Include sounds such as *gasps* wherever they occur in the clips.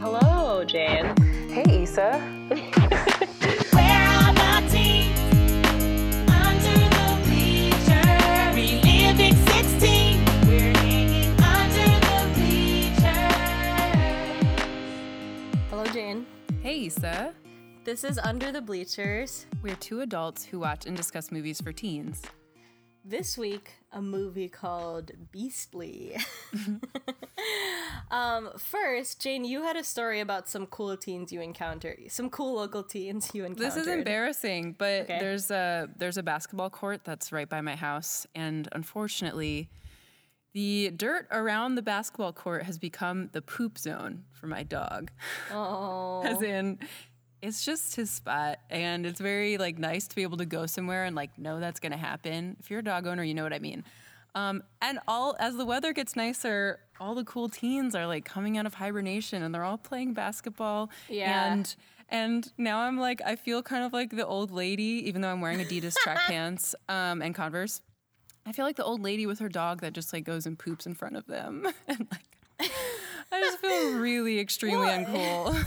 Hello, Jan. Hey, Issa. Where are my teens? Under the bleachers. Reliving 16. We're hanging under the bleachers. Hello, Jane. Hey, Issa. This is Under the Bleachers. We're two adults who watch and discuss movies for teens. This week, a movie called Beastly. *laughs* um, first, Jane, you had a story about some cool teens you encountered, some cool local teens you encountered. This is embarrassing, but Okay. there's a there's a basketball court that's right by my house, and unfortunately, the dirt around the basketball court has become the poop zone for my dog. Oh, *laughs* As in, it's just his spot, and it's very like nice to be able to go somewhere and like know that's gonna happen. If you're a dog owner, you know what I mean. Um, and all as the weather gets nicer, all the cool teens are like coming out of hibernation, and they're all playing basketball. Yeah. And and now I'm like, I feel kind of like the old lady, even though I'm wearing Adidas *laughs* track pants um, and Converse. I feel like the old lady with her dog that just like goes and poops in front of them, *laughs* and like. I just feel really *laughs* extremely What? uncool.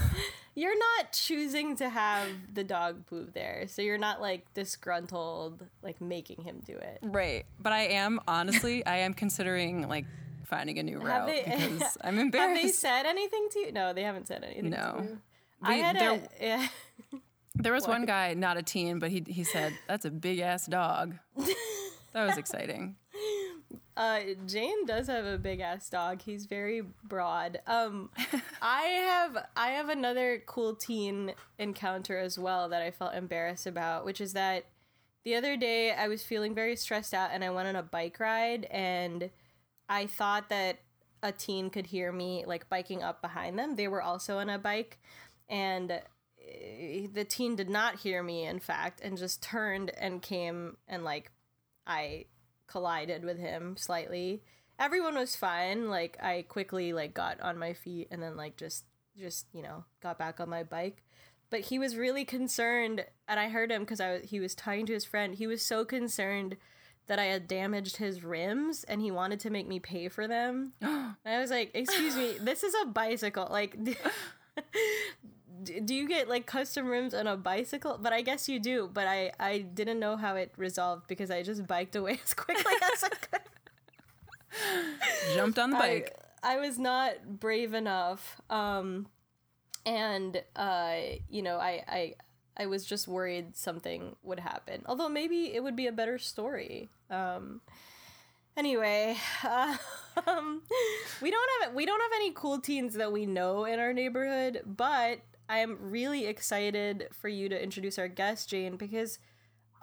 You're not choosing to have the dog poop there, so you're not like disgruntled, like making him do it. Right. But I am honestly, I am considering like finding a new route they- *laughs* because I'm embarrassed. Have they said anything to you? No, they haven't said anything. No. To you. I had there, a *laughs* yeah. there was one guy, not a teen, but he he said, "That's a big ass dog." *laughs* that was exciting. Uh, Jane does have a big ass dog. He's very broad. Um, *laughs* I have I have another cool teen encounter as well that I felt embarrassed about, which is that the other day I was feeling very stressed out and I went on a bike ride and I thought that a teen could hear me like biking up behind them. They were also on a bike and eh, the teen did not hear me in fact and just turned and came and like I collided with him slightly. Everyone was fine. Like I quickly like got on my feet and then like just just, you know, got back on my bike. But he was really concerned and I heard him cuz I was- he was talking to his friend. He was so concerned that I had damaged his rims and he wanted to make me pay for them. *gasps* and I was like, "Excuse me, this is a bicycle. Like *laughs* *laughs* do you get like custom rims on a bicycle? But I guess you do. But I I didn't know how it resolved because I just biked away *laughs* as quickly as I could. Jumped on the bike. I, I was not brave enough. Um, and uh, you know, I I I was just worried something would happen. Although maybe it would be a better story. Um. Anyway, *laughs* um, we don't have we don't have any cool teens that we know in our neighborhood, but I am really excited for you to introduce our guest, Jane, because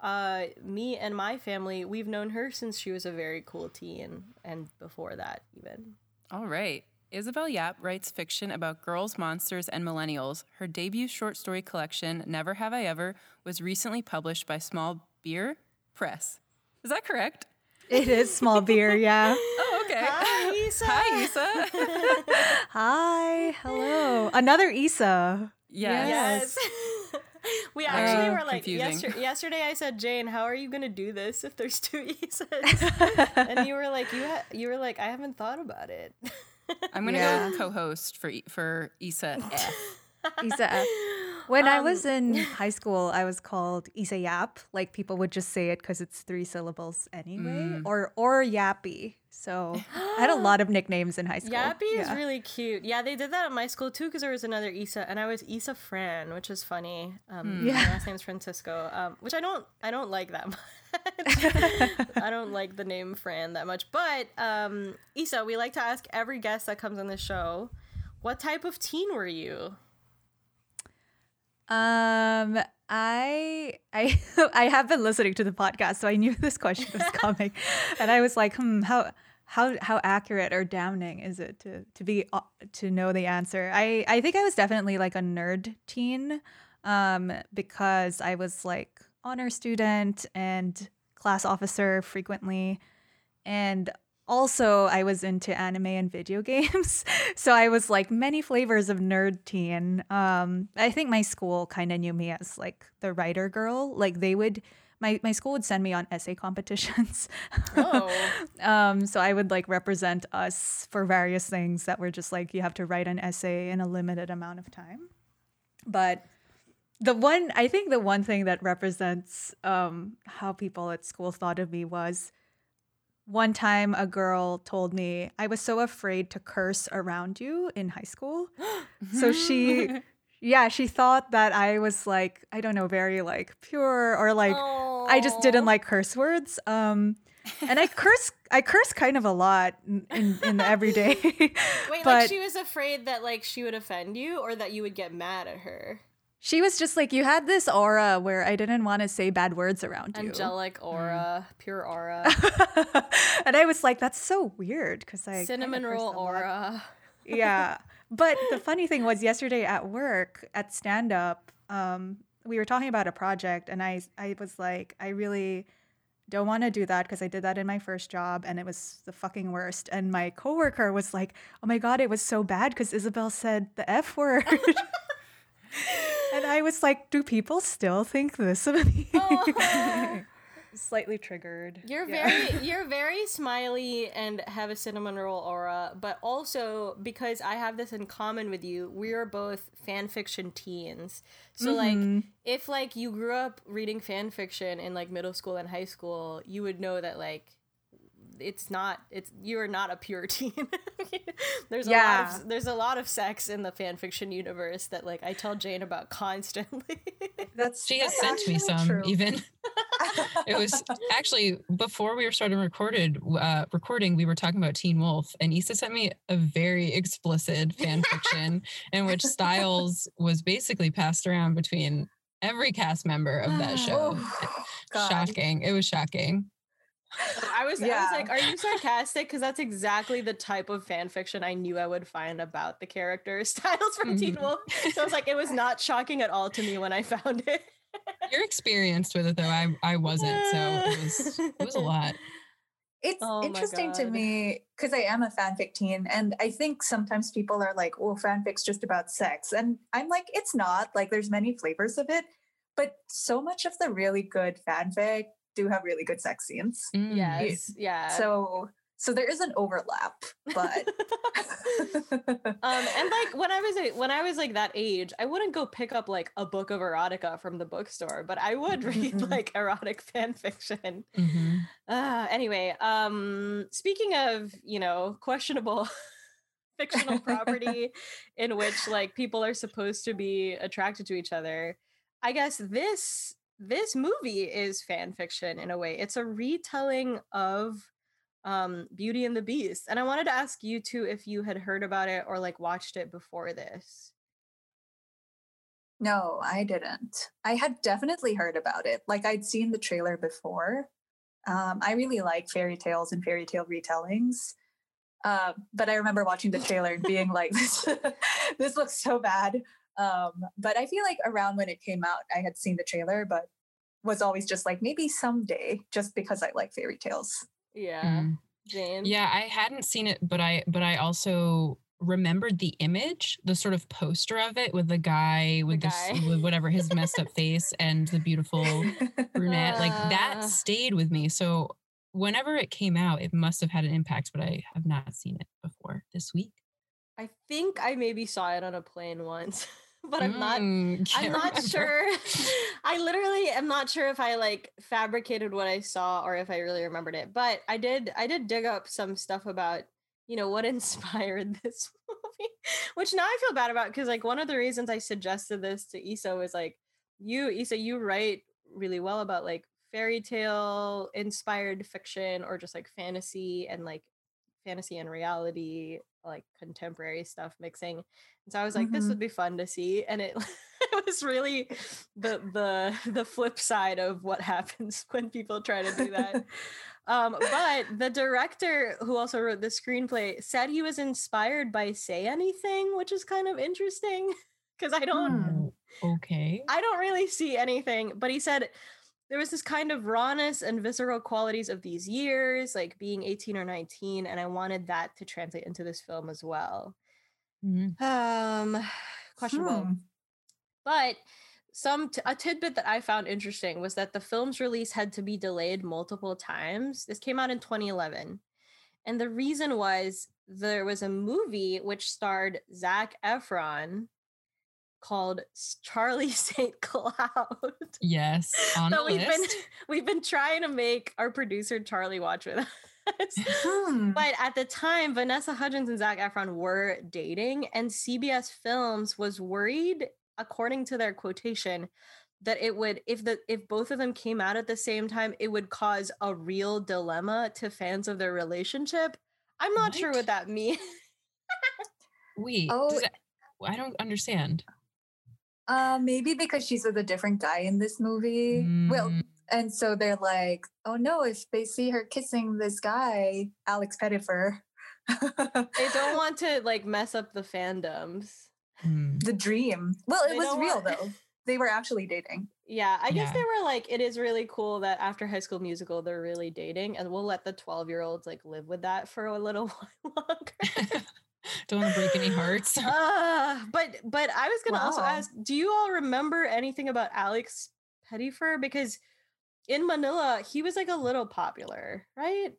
uh, me and my family we've known her since she was a very cool teen, and before that even. All right. Isabel Yap writes fiction about girls, monsters, and millennials. Her debut short story collection, Never Have I Ever, was recently published by Small Beer Press. Is that correct? It is small beer, yeah. Oh, *laughs* okay. Hi, Isa. *laughs* Hi, Issa. *laughs* Hi, hello. Another Isa. yes. Yes. *laughs* we actually Uh, were like confusing. yester- yesterday. I said, Jane, how are you gonna do this if there's two Isas? and you were like, you ha- you were like, I haven't thought about it. I'm gonna Yeah. go co-host for for Isa F. Issa F. When I was in *laughs* high school, I was called Isa Yap. Like people would just say it because it's three syllables anyway, or or Yappy. So I had a *gasps* lot of nicknames in high school. Yappy is really cute. Yeah, they did that at my school too because there was another Isa, and I was Isa Fran, which is funny. Um, Yeah. My last name's Francisco, um, which I don't I don't like that much. *laughs* I don't like the name Fran that much. But um, Isa, we like to ask every guest that comes on the show, what type of teen were you? Um, I I *laughs* I have been listening to the podcast, so I knew *laughs* this question was *laughs* coming, and I was like, hmm, how how how accurate or damning is it to to be uh, to know the answer? I I think I was definitely like a nerd teen, um, because I was like honor student and class officer frequently, and also I was into anime and video *laughs* games. so I was like many flavors of nerd teen. Um, I think my school kind of knew me as like the writer girl. Like they would my my school would send me on essay *laughs* competitions. Oh. *laughs* um, so I would like represent us for various things that were just like you have to write an essay in a limited amount of time. But the one I think the one thing that represents um, how people at school thought of me was one time a girl told me I was so afraid to curse around you in high school. *gasps* so she yeah, she thought that I was like, I don't know, very like pure or like I just didn't like curse words. Um and I curse I curse kind of a lot in, in, in the everyday. *laughs* Wait, but like she was afraid that like she would offend you or that you would get mad at her. She was just like you had this aura where I didn't want to say bad words around you. Angelic aura, pure aura, *laughs* and I was like, that's so weird because I cinnamon roll aura. *laughs* yeah. But the *laughs* funny thing was yesterday at work at stand up, um, we were talking about a project and I I was like, I really don't want to do that because I did that in my first job and it was the fucking worst. And my coworker was like, Oh my god, it was so bad because Isabel said the F word. And I was like, Do people still think this of me? *laughs* Oh. *laughs* Slightly triggered. You're Yeah. very *laughs* you're very smiley and have a cinnamon roll aura, but also because I have this in common with you, we are both fan fiction teens. So Mm-hmm. like if like you grew up reading fan fiction in like middle school and high school, you would know that like it's not it's you are not a pure teen. *laughs* there's a lot of there's a lot of sex in the fan fiction universe that like I tell Jane about constantly. *laughs* That's She has that's sent me some true. even. *laughs* It was actually before we were starting recorded uh, recording. We were talking about Teen Wolf, and Issa sent me a very explicit fan fiction in which Stiles was basically passed around between every cast member of that *gasps* show. Oh, shocking! It was shocking. I was, I was like, "Are you sarcastic?" Because that's exactly the type of fan fiction I knew I would find about the character *laughs* Stiles from Teen Mhm. Wolf. So I was like, it was not shocking at all to me when I found it. You're experienced with it though. I I wasn't, so it was it was a *laughs* lot. It's Oh interesting to me because I am a fanfic teen, and I think sometimes people are like, "Oh, fanfic's just about sex," and I'm like, "It's not. Like, there's many flavors of it, but so much of the really good fanfic do have really good sex scenes. Mm. yes, yeah. So, so there is an overlap, but *laughs* um, and like when I was a, when I was like that age, I wouldn't go pick up like a book of erotica from the bookstore, but I would read Mm-mm. *laughs* like erotic fan fiction. Mhm. Uh, anyway, um, speaking of, you know, questionable *laughs* fictional property in which like people are supposed to be attracted to each other, I guess this this movie is fan fiction in a way. It's a retelling of um Beauty and the Beast. And I wanted to ask you two if you had heard about it or like watched it before this. no, I didn't. I had definitely heard about it. Like I'd seen the trailer before. Um, I really like fairy tales and fairy tale retellings. Uh, but I remember watching the trailer and being like, "This, *laughs* this looks so bad." Um, but I feel like around when it came out, I had seen the trailer, but was always just like, maybe someday, just because I like fairy tales. Yeah. Mm. Jane. Yeah, I hadn't seen it, but I but I also remembered the image, the sort of poster of it with the guy with this guy. with whatever his messed up face and the beautiful brunette. Like that Ah. *laughs* stayed with me. So whenever it came out, it must have had an impact, but I have not seen it before this week. I think I maybe saw it on a plane once, *laughs* *laughs* but I'm not Mm, I'm not remember. sure. *laughs* *laughs* I literally am not sure if I like fabricated what I saw or if I really remembered it. But I did I did dig up some stuff about, you know, what inspired this movie, which now I feel bad about because like one of the reasons I suggested this to Issa was like you Issa you write really well about like fairy tale inspired fiction or just like fantasy and like fantasy and reality like contemporary stuff mixing and so i was like this Mhm. would be fun to see and it, *laughs* it was really the the the flip side of what *laughs* happens when people try to do that *laughs* um but the director who also wrote the screenplay said he was inspired by say anything which is kind of interesting because i don't Hmm. Okay. I don't really see anything, but he said there was this kind of rawness and visceral qualities of these years, like being 18 or 19, and I wanted that to translate into this film as well. Mhm. Um *sighs* questionable. Hmm. But some t- a tidbit that I found interesting was that the film's release had to be delayed multiple times. This came out in 2011. And the reason was there was a movie which starred Zac Efron called Charlie *laughs* St. Cloud. Yes, *laughs* on that the we've been *laughs* we've been trying to make our producer Charlie watch with us. Hmm. But at the time, Vanessa Hudgens and Zac Efron were dating, and CBS Films was worried, according to their quotation, that it would if the if both of them came out at the same time, it would cause a real dilemma to fans of their relationship. I'm not sure What? what that means. Wait, Oh, does that- I don't understand. Uh, maybe because she's with a different guy in this movie. Well, Mm, and so they're like, oh no, if they see her kissing this guy, Alex Pettyfer. *laughs* they don't want to like mess up the fandoms. mm. the dream. Well, it They was real want- though. *laughs* They were actually dating. Yeah, I guess Yeah. they were like, it is really cool that after High School Musical, they're really dating, and we'll let the 12 year olds like live with that for a little *laughs* while longer. *laughs* don't want to break any hearts. *laughs* uh, but but I was gonna also ask, do you all remember anything about Alex Pettyfer? Because in Manila, he was like a little popular, right?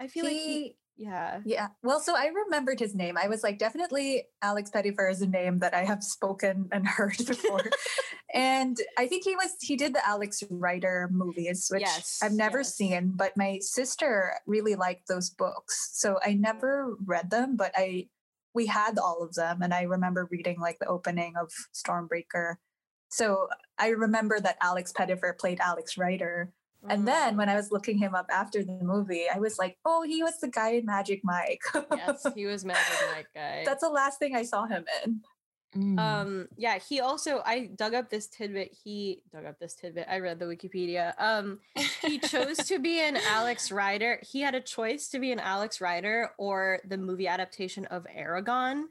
I feel like he, He- yeah. Yeah. Well, so I remembered his name. I was like, definitely Alex Pettyfer is a name that I have spoken and *laughs* heard before. *laughs* and I think he was he did the Alex Rider movies, which Yes, I've never yes. seen, but my sister really liked those books. So I never read them, but I we had all of them and I remember reading like the opening of Stormbreaker. So I remember that Alex Pettyfer played Alex Rider. And then Mm, when I was looking him up after the movie, I was like, oh, he was the guy in Magic Mike. yes, he was Magic *laughs* Mike guy. That's the last thing I saw him in. Mm. Um, yeah, he also I dug up this tidbit. He dug up this tidbit. I read the Wikipedia. Um, he chose to be an Alex Rider. He had a choice to be an Alex Rider or the movie adaptation of Eragon.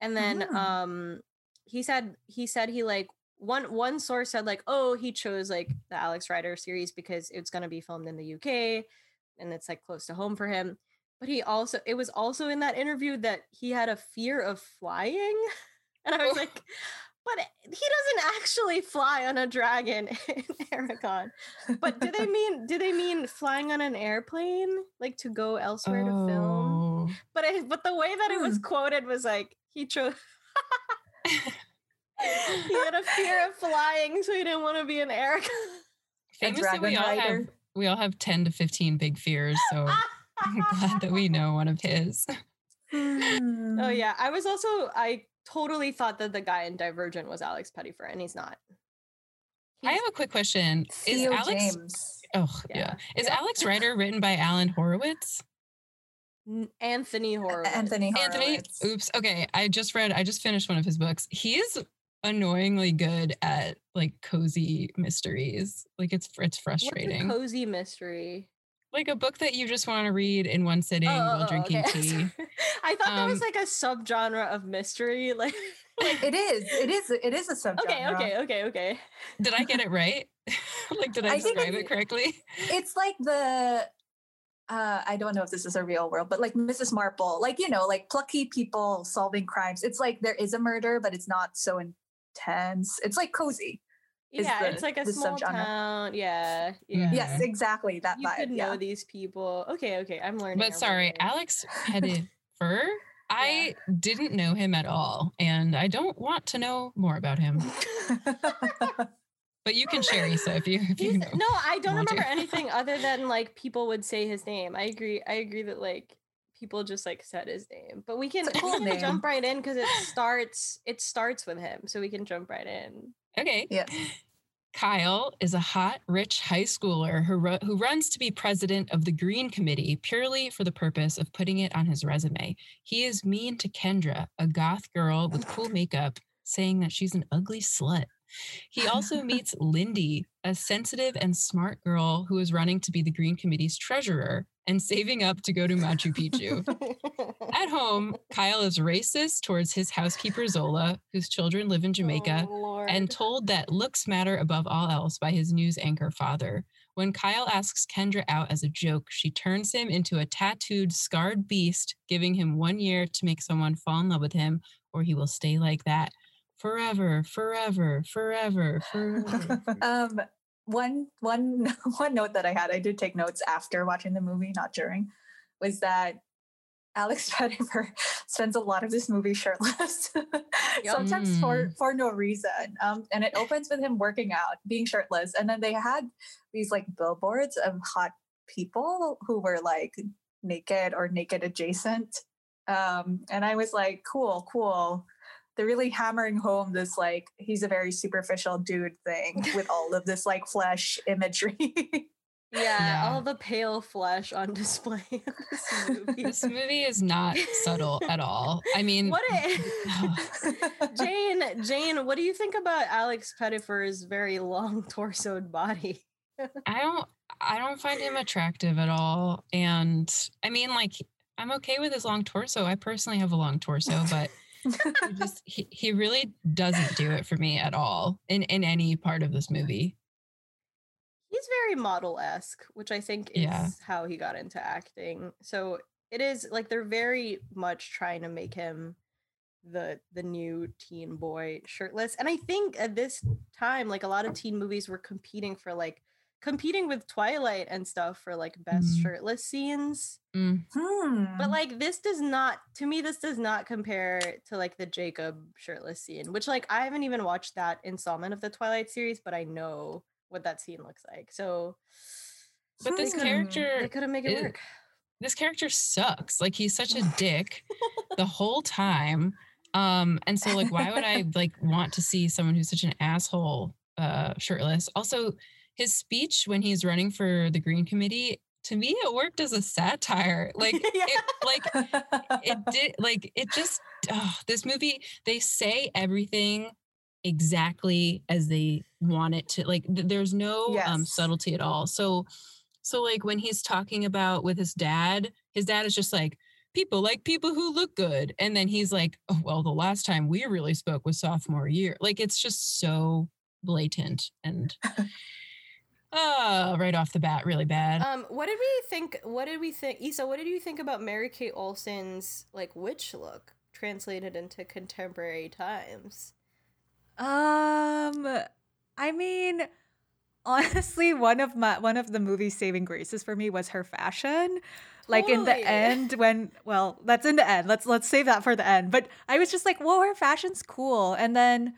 And then Mm. um he said he said he like one one source said like, oh, he chose like the Alex Rider series because it's gonna be filmed in the UK and it's like close to home for him. But he also it was also in that interview that he had a fear of flying. *laughs* And I was Oh. like, but he doesn't actually fly on a dragon *laughs* in Eragon. But do they *laughs* mean do they mean flying on an airplane like to go elsewhere to film? Oh. But I, but the way that it was Hmm. quoted was like he chose *laughs* he had a fear of flying, so he didn't want to be an Eragon. *laughs* Famously, we all have we all have ten to fifteen big fears. So *laughs* I'm glad that we know one of his. Hmm. Oh yeah, I was also I totally thought that the guy in Divergent was Alex Pettyfer, and he's not. I have a quick question. Is Theo Alex? James. Oh yeah. Yeah. Is Yeah. Alex Rider written by Alan Horowitz? Anthony Horowitz. Anthony Anthony. Horowitz. Oops. Okay. I just read. I just finished one of his books. He is annoyingly good at like cozy mysteries. Like it's it's What's a frustrating. cozy mystery? like a book that you just want to read in one sitting Oh, while oh, drinking okay. *laughs* tea. I thought that was Um, like a subgenre of mystery. Like, *laughs* like It is. It is. It is a subgenre. okay, okay, okay, okay. Did I get it right? *laughs* like, did I, I describe it correctly? It's like the. Uh, I don't know if this is a real world, but like Mrs. Marple, like you know, like plucky people solving crimes. It's like there is a murder, but it's not so intense. It's like cozy. Yeah, the- it's like a the small subgenre. town. Yeah, yeah. Yes, exactly that You vibe. could know yeah. these people. Okay, okay. I'm learning. But sorry, everything. Alex *laughs* Pettyfer. I didn't know him at all, and I don't want to know more about him. *laughs* But you can share, Issa, if you if you He's- know. no, I don't want to. remember anything other than like people would say his name. I agree. I agree that like people just like said his name. But we can, It's a we can jump right in because it starts it starts with him, so we can jump right in. Okay. yes. *gasps* Kyle is a hot, rich high schooler who, ru- who runs to be president of the Green Committee purely for the purpose of putting it on his resume. He is mean to Kendra, a goth girl with cool makeup, saying that she's an ugly slut. He also meets *laughs* Lindy, a sensitive and smart girl who is running to be the Green Committee's treasurer and saving up to go to Machu Picchu. At home, Kyle is racist towards his housekeeper Zola, whose children live in oh, Jamaica, Oh, and told that looks matter above all else by his news anchor father. When Kyle asks Kendra out as a joke, she turns him into a tattooed, scarred beast, giving him one year to make someone fall in love with him, or he will stay like that forever, forever, forever, forever. *laughs* um, one one *laughs* one note that I had, I did take notes after watching the movie, not during, was that Alex *laughs* Pettyfer spends a lot of this movie shirtless, sometimes for Mm. for no reason. Um, and it opens with him working out, being shirtless, and then they had these like billboards of hot people who were like naked or naked adjacent. Um, and I was like, cool, cool. They're really hammering home this like he's a very superficial dude thing *laughs* with all of this like flesh imagery. Yeah, *laughs* Yeah. all the pale flesh on *laughs* display in this movie. this movie is not subtle at all. I mean, what a oh. Jane, Jane, what do you think about Alex Pettyfer's very long torsoed body? I don't I don't find him attractive at all. And I mean like I'm okay with his long torso. I personally have a long torso, but he *laughs* just he, he really doesn't do it for me at all in in any part of this movie. He's very model esque, which I think is Yeah. how he got into acting. So it is like they're very much trying to make him the the new teen boy shirtless. And I think at this time, like a lot of teen movies were competing for like competing with Twilight and stuff for like best Mhm. shirtless scenes. Mm, Hmm. But like this does not to me this does not compare to like the Jacob shirtless scene, which like I haven't even watched that installment of the Twilight series, but I know what that scene looks like. So But this character they could have made it is- work. this character sucks. Like he's such a *laughs* dick the whole time. Um, and so like why would I like want to see someone who's such an asshole uh shirtless? Also, his speech when he's running for the Green Committee, to me it worked as a satire. *laughs* Like it like it did like it just oh, this movie they say everything exactly as they want it to like th- there's no um subtlety at all. So so like when he's talking about with his dad his dad is just like people like people who look good. And then he's like oh, well the last time we really spoke was sophomore year. Like it's just so blatant and *laughs* uh right off the bat really bad Um, what did we think? What did we think, Issa? What did you think about Mary Kate Olsen's like witch look translated into contemporary times? Um, I mean, *laughs* honestly, one of my one of the movie's saving graces for me was her fashion. Like in the end, when well, that's in the end. Let's let's save that for the end. But I was just like, whoa, her fashion's cool. And then,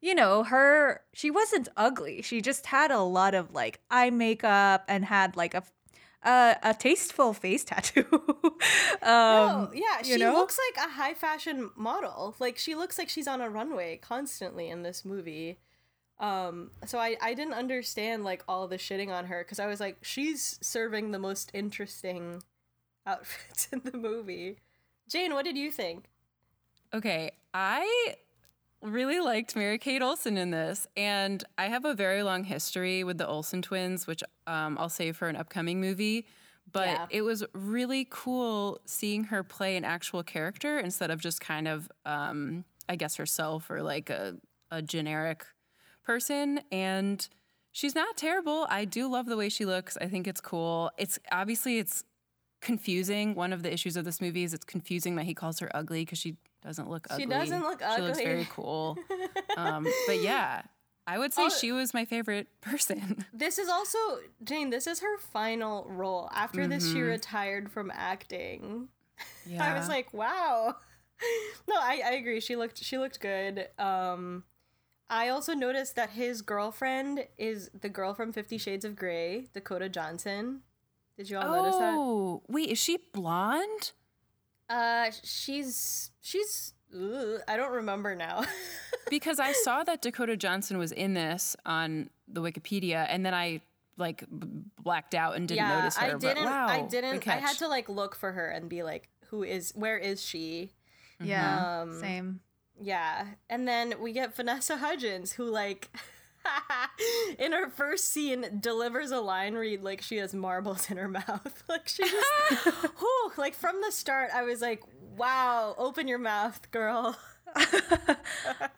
you know, her she wasn't ugly. She just had a lot of like eye makeup and had like a a, a tasteful face *laughs* tattoo. um, no, yeah, she you know? looks like a high fashion model. Like she looks like she's on a runway constantly in this movie. Um, so I I didn't understand like all the shitting on her because I was like, she's serving the most interesting outfits *laughs* in the movie. Jane, what did you think? Okay, I really liked Mary Kate Olsen in this, and I have a very long history with the Olsen twins, which um, I'll save for an upcoming movie. But Yeah. it was really cool seeing her play an actual character instead of just kind of, um, I guess, herself or like a, a generic person. And she's not terrible. I do love the way she looks. I think it's cool. It's obviously it's confusing. One of the issues of this movie is it's confusing that he calls her ugly because she doesn't look ugly. She doesn't look ugly. She looks very cool. *laughs* Um, but yeah, I would say Oh. she was my favorite *laughs* person. This is also Jane. This is her final role. After this, she Mhm. retired from acting. Yeah. *laughs* I was like, wow. no, I, I agree. She looked she looked good. Um, I also noticed that his girlfriend is the girl from Fifty Shades of Grey, Dakota Johnson. Did you all notice that? oh, wait, is she blonde? Uh, she's she's ugh, I don't remember now. *laughs* Because I saw that Dakota Johnson was in this on the Wikipedia, and then I like b- blacked out and didn't notice her. I didn't. wow, I didn't. I had to like look for her and be like, who is? Where is she? yeah, Um, same. Yeah. And then we get Vanessa Hudgens, who, like, *laughs* *laughs* in her first scene, delivers a line read like she has marbles in her *laughs* mouth. like, she just, *laughs* whew, like, from the start, I was like, wow, open your mouth, girl.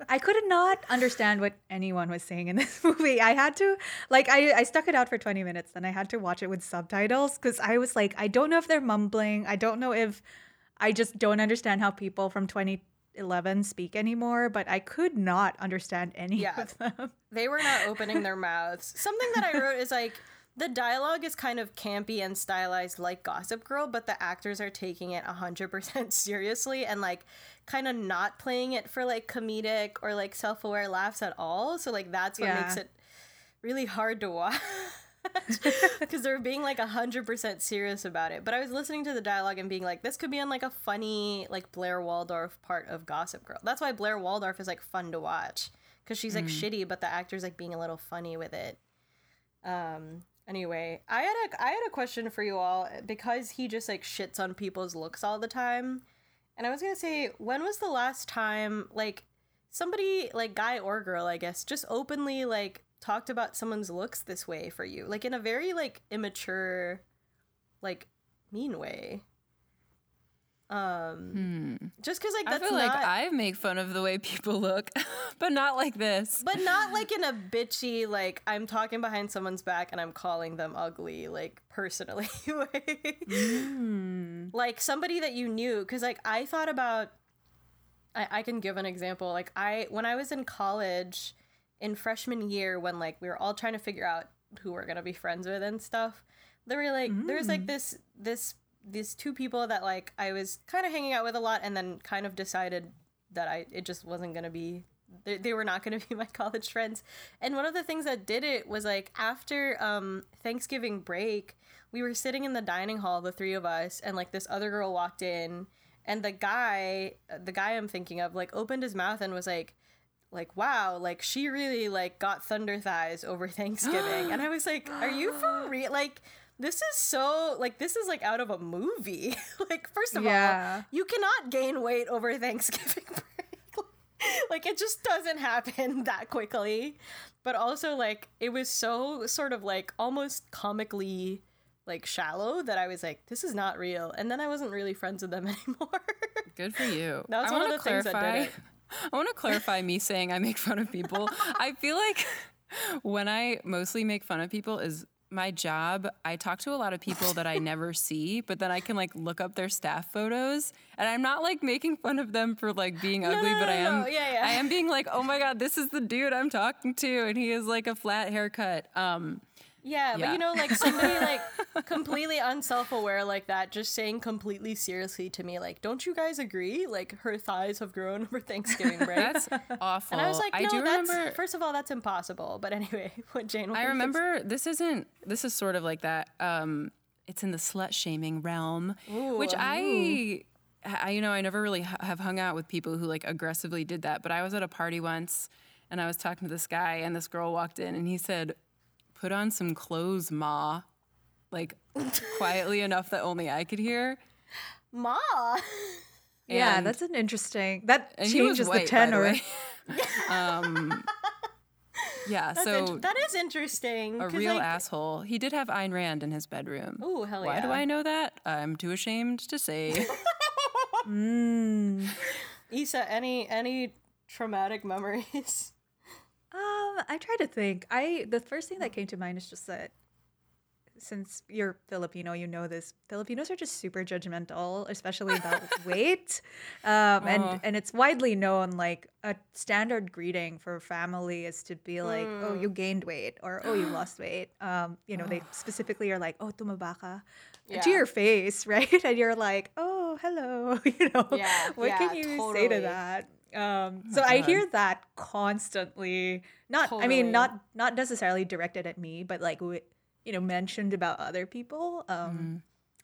I could not understand what anyone was saying in this movie. I had to like I, I stuck it out for 20 minutes, then I had to watch it with subtitles because I was like, I don't know if they're mumbling. I don't know if I just don't understand how people from 20 11 speak anymore, but I could not understand any Yeah. of them. They were not opening their *laughs* mouths. Something that I wrote is like the dialogue is kind of campy and stylized like Gossip Girl, but the actors are taking it 100% *laughs* seriously and like kind of not playing it for like comedic or like self aware laughs at all. So, like, that's what Yeah. makes it really hard to watch. *laughs* *laughs* Because they're being like 100% serious about it. But I was listening to the dialogue and being like, this could be in like a funny, like Blair Waldorf part of Gossip Girl. That's why Blair Waldorf is like fun to watch. Because she's like shitty, but the actor's like being a little funny with it. Um, anyway, I had a I had a question for you all because he just like shits on people's looks all the time. And I was gonna say, when was the last time like somebody like guy or girl, I guess, just openly like talked about someone's looks this way for you? Like in a very like immature, like mean way. Um just cause like Hmm. I feel not like I make fun of the way people look, *laughs* but not like this. but not like in a bitchy like i'm talking behind someone's back and i'm calling them ugly like personally way *laughs* like somebody that you knew because like i thought about I, I can give an example like i when i was in college in freshman year when like we were all trying to figure out who we're gonna be friends with and stuff there were like there was like this this these two people that like i was kind of hanging out with a lot and then kind of decided that i it just wasn't gonna be they, they were not going to be *laughs* my college friends. And one of the things that did it was like after um thanksgiving break we were sitting in the dining hall the three of us and like this other girl walked in and the guy the guy i'm thinking of like opened his mouth and was like like wow like she really like got thunder thighs over *laughs* thanksgiving. And i was like are you for *gasps* real? Like this is so like this is like out of a movie. *laughs* Like first of Yeah. all you cannot gain weight over *laughs* thanksgiving break. Like it just doesn't happen that quickly. But also like it was so sort of like almost comically like shallow that i was like this is not real. And then i wasn't really friends with them anymore. Good for you. That was I one of the things that did clarify- it. I want to clarify me saying I make fun of people. I feel like when I mostly make fun of people is my job. I talk to a lot of people that I never see, but then I can like look up their staff photos, and I'm not like making fun of them for like being ugly, no, but I am. no. Yeah, yeah. I am being like, oh my god, this is the dude I'm talking to, and he has like a flat haircut. Um, Yeah, but you know, like somebody like *laughs* completely unself-aware like that, just saying completely seriously to me, like, "Don't you guys agree? Like, her thighs have grown over *laughs* Thanksgiving break." that's *laughs* awful. and I was like, I do that's remember. first of all, that's impossible." But anyway, what Jane? I remember this isn't this is sort of like that. Um, it's in the slut shaming realm, which I, I, you know, I never really ha- have hung out with people who like aggressively did that. But I was at a party once, and I was talking to this guy, and this girl walked in, and he said, "Put on some clothes, ma," like quietly enough that only I could hear. Ma. yeah, And- that's an interesting. That And he was changes white, the by the tenor. way. *laughs* um, yeah, That's so int- that is interesting. a 'cause, real like, asshole. He did have Ayn Rand in his bedroom. Ooh, hell yeah. Why do yeah. I know that? I'm too ashamed to say. *laughs* Mm. Isa, any any traumatic memories? Um, I try to think. I the first thing that came to mind is just that since you're Filipino, you know this. Filipinos are just super judgmental, especially about *laughs* weight. Um, and Oh. and it's widely known like a standard greeting for family is to be like, "Oh, you gained weight," or "Oh, you *gasps* lost weight." Um, you know, they specifically are like, "Oh, tumaba ka," Yeah. to your face, *laughs* right? And you're like, "Oh, hello," *laughs* you know. Yeah, what can yeah, you say to that? Um, so I hear that constantly. Not, I mean, not not necessarily directed at me, but like you know, mentioned about other people. Um,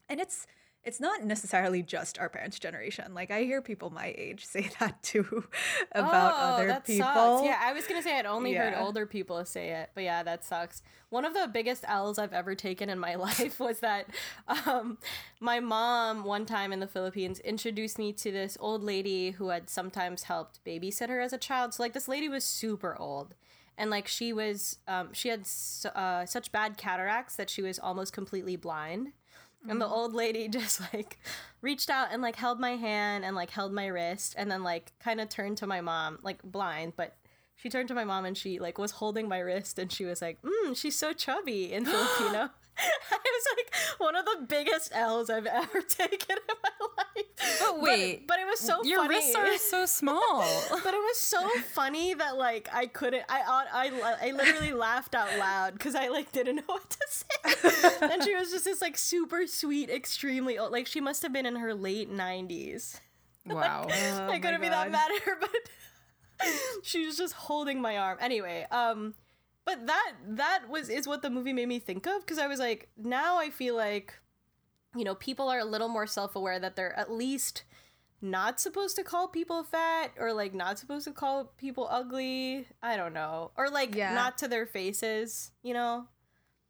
and it's it's not necessarily just our parents' generation. Like I hear people my age *laughs* say that too about oh, other that people. Sucks. Yeah, I was gonna say I'd only heard older people say it, but yeah, that sucks. One of the biggest L's I've ever taken in my *laughs* life was that um, my mom one time in the Philippines introduced me to this old lady who had sometimes helped babysit her as a child. So like this lady was super old. And like she was, um, she had uh, such bad cataracts that she was almost completely blind. And the old lady *laughs* just like reached out and like held my hand and like held my wrist and then like kind of turned to my mom, like blind, but she turned to my mom and she like was holding my wrist and she was like, mm, she's so chubby in Filipino. *gasps* *laughs* *laughs* it was like one of the biggest L's I've ever *laughs* taken in my life. But wait, but, it was so Your funny. wrists are so *laughs* small. but it was so funny that like I couldn't. I I I, I literally laughed out loud because I like didn't know what to say. and she was just this like super sweet, extremely old. Like she must have been in her late nineties. wow. Oh I couldn't be that mad at her, but she was just holding my arm. Anyway, um, but that that was is what the movie made me think of because I was like, now I feel like, you know, people are a little more self aware that they're at least not supposed to call people fat or like not supposed to call people ugly. I don't know, or like Yeah. not to their faces. You know,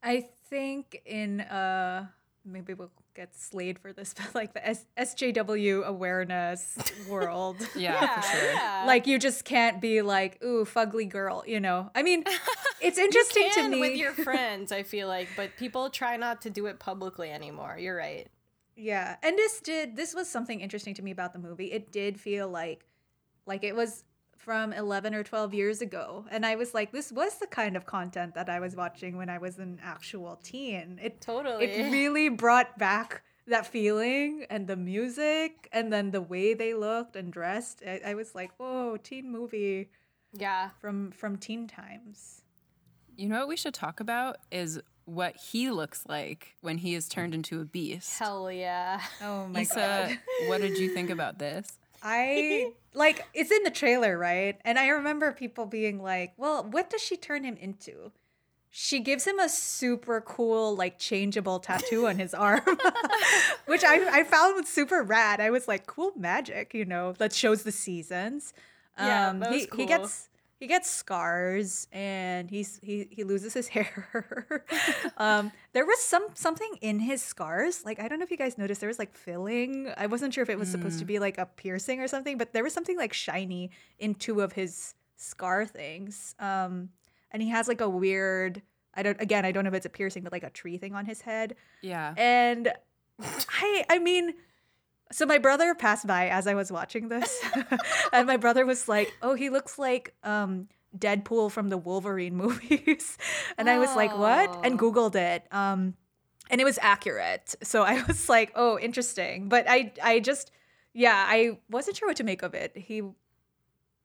I think in uh maybe we'll get slayed for this, *laughs* but like the S- SJW awareness *laughs* world. Yeah, for sure. yeah. Like you just can't be like, ooh, fugly girl, you know. I mean, *laughs* it's interesting to can me. with your friends. I feel like, but people try not to do it publicly anymore. You're right. Yeah. And this did this was something interesting to me about the movie. It did feel like like it was from 11 or 12 years ago and I was like this was the kind of content that I was watching when I was an actual teen. It Totally. it *laughs* really brought back that feeling and the music and then the way they looked and dressed. I, I was like, "Whoa, teen movie Yeah. from from teen times." You know what we should talk about is what he looks like when he is turned into a beast. Hell yeah. Oh my Issa, god. what did you think about this? I *laughs* like it's in the trailer, right? And I remember people being like, "Well, what does she turn him into?" She gives him a super cool, like changeable tattoo on his arm, *laughs* which I, I found super rad. I was like, cool magic, you know, that shows the seasons. Yeah, Um, that was he, he gets he gets scars and he's he he loses his *laughs* hair. um, there was some something in his scars. Like I don't know if you guys noticed, there was like filling. I wasn't sure if it was supposed to be like a piercing or something, but there was something like shiny in two of his scar things. Um, and he has like a weird. I don't. Again, I don't know if it's a piercing, but like a tree thing on his head. Yeah. And I I mean so my brother passed by as I was watching this *laughs* and my brother was like, "Oh, he looks like um Deadpool from the Wolverine *laughs* movies." and I was like, "What?" and Oh. googled it. Um and it was accurate. So I was *laughs* like, "Oh, interesting." But I I just yeah, I wasn't sure what to make of it. He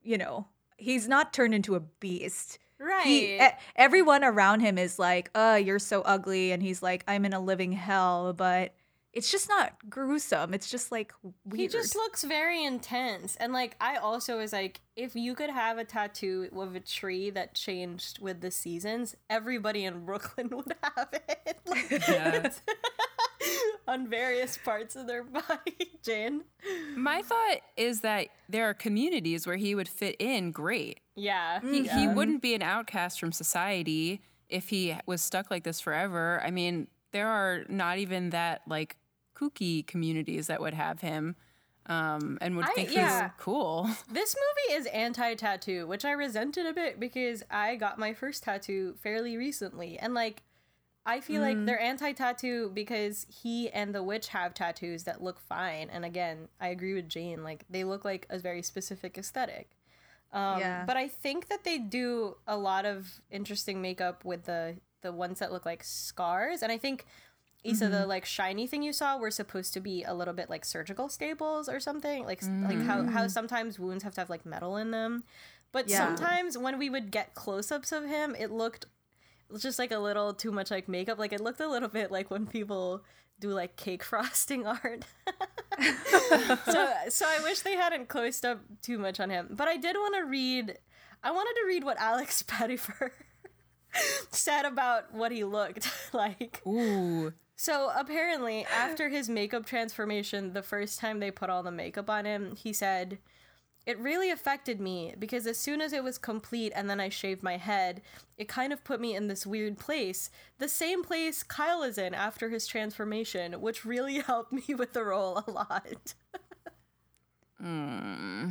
you know, he's not turned into a beast Right. he everyone around him is like uh you're so ugly and he's like i'm in a living hell but it's just not gruesome it's just like weird he just looks very intense. And like I also was like, if you could have a tattoo of a tree that changed with the seasons, everybody in Brooklyn *laughs* would have it. *laughs* Like, Yeah. *laughs* on various parts of their body, Jane. My thought is that there are communities where he would fit in great. Yeah. He, he mm-hmm. wouldn't be an outcast from society if he was stuck like this forever. I mean, there are not even that like kooky communities that would have him um, and would I- think yeah. he's cool. *laughs* This movie is anti tattoo, which I resented a bit because I got my first tattoo fairly recently. And like, I feel like they're anti tattoo because he and the witch have tattoos that look fine. And again, I agree with Jane. Like, they look like a very specific aesthetic. Um, Yeah. But I think that they do a lot of interesting makeup with the the ones that look like scars. And I think Issa, the mm-hmm. like shiny thing you saw were supposed to be a little bit like surgical staples or something. Like like how how mm. sometimes wounds have to have like metal in them. But Yeah. sometimes when we would get close ups of him, it looked just like a little too much like makeup. Like it looked a little bit like when people do like cake *laughs* frosting art. so so I wish they hadn't closed up too much on him. But I did want to read I wanted to read what Alex *laughs* Pettyfer said about what he looked *laughs* like. Ooh. So apparently, after his makeup transformation, the first time they put all the makeup on him, he said, It really affected me because as soon as it was complete and then I shaved my head, it kind of put me in this weird place. The same place Kyle is in after his transformation, which really *laughs* helped me with the role a lot. Hmm.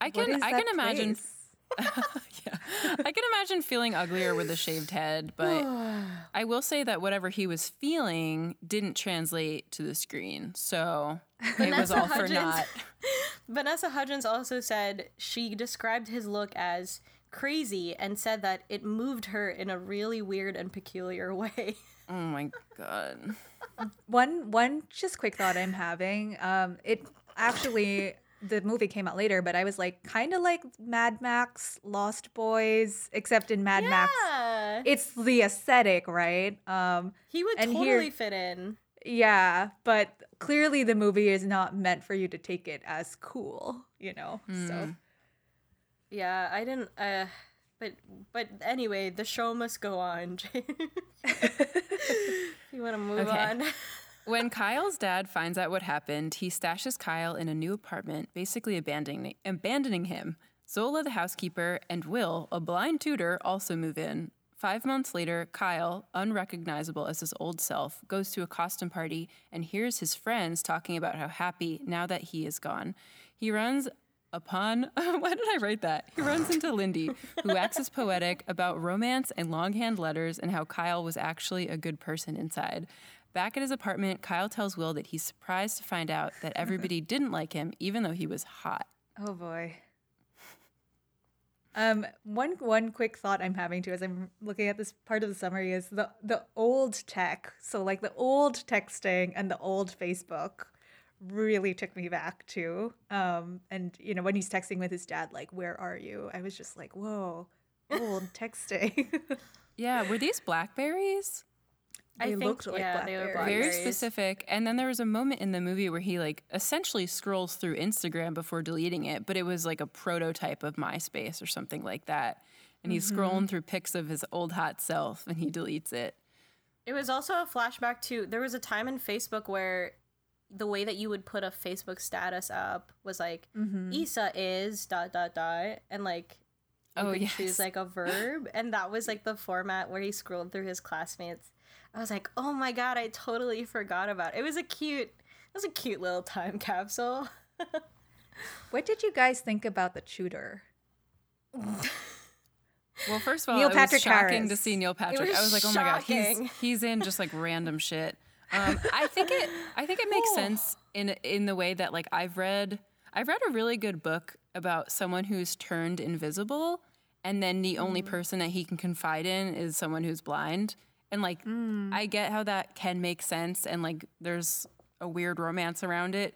I can I that can imagine place? *laughs* yeah. I can imagine feeling uglier with a shaved head, but *sighs* I will say that whatever he was feeling didn't translate to the screen. So it was all for Hudgens- naught. *laughs* Vanessa Hudgens also said she described his look as crazy and said that it moved her in a really weird and peculiar *laughs* way. Oh my god. One one just quick thought I'm having. Um, it actually the movie came out later, but I was like kind of like Mad Max Lost Boys, except in Mad Max it's the aesthetic, right? Um, He would and totally here- fit in. yeah, but clearly the movie is not meant for you to take it as cool, you know. So Yeah, I didn't uh but but anyway, the show must go on. *laughs* *laughs* you want to move Okay. on? When Kyle's dad finds out what happened, he stashes Kyle in a new apartment, basically abandoning abandoning him. Zola, the housekeeper, and Will, a blind tutor, also move in. Five months later, Kyle, unrecognizable as his old self, goes to a costume party and hears his friends talking about how happy now that he is gone. He runs upon *laughs* why did I write that? He runs into Lindy, who acts as poetic about romance and longhand letters and how Kyle was actually a good person inside. Back at his apartment, Kyle tells Will that he's surprised to find out that *laughs* everybody didn't like him, even though he was hot. Oh boy. Um, one one quick thought I'm having too as I'm looking at this part of the summary is the the old tech. So like the old texting and the old Facebook really took me back too. Um, and you know when he's texting with his dad, like "Where are you?" I was just like, "Whoa, old *laughs* texting." *laughs* Yeah, were these blackberries? I They think looked like yeah, they were Blackberries. Very specific. And then there was a moment in the movie where he like essentially scrolls through Instagram before deleting it, but it was like a prototype of MySpace or something like that. And he's scrolling mm-hmm. through pics of his old hot self and he deletes it. It was also a flashback to there was a time in Facebook where the way that you would put a Facebook status up was like mm-hmm. Isa is dot dot dot and like you Oh, could yes. choose like a verb and that was like the format where he scrolled through his classmates. I was like, "Oh my god, I totally forgot about it." It was a cute it was a cute little time capsule. *laughs* what did you guys think about the tutor? Well, first of all, Neil it Patrick was shocking to see Neil Patrick. was I was like, oh my god, shocking. he's *laughs* he's in just like random shit. Um, I think it I think it makes sense in in the way that like I've read I've read a really good book about someone who's turned invisible and then the only Mm. person that he can confide in is someone who's blind. And like Mm. I get how that can make sense and like there's a weird romance around it.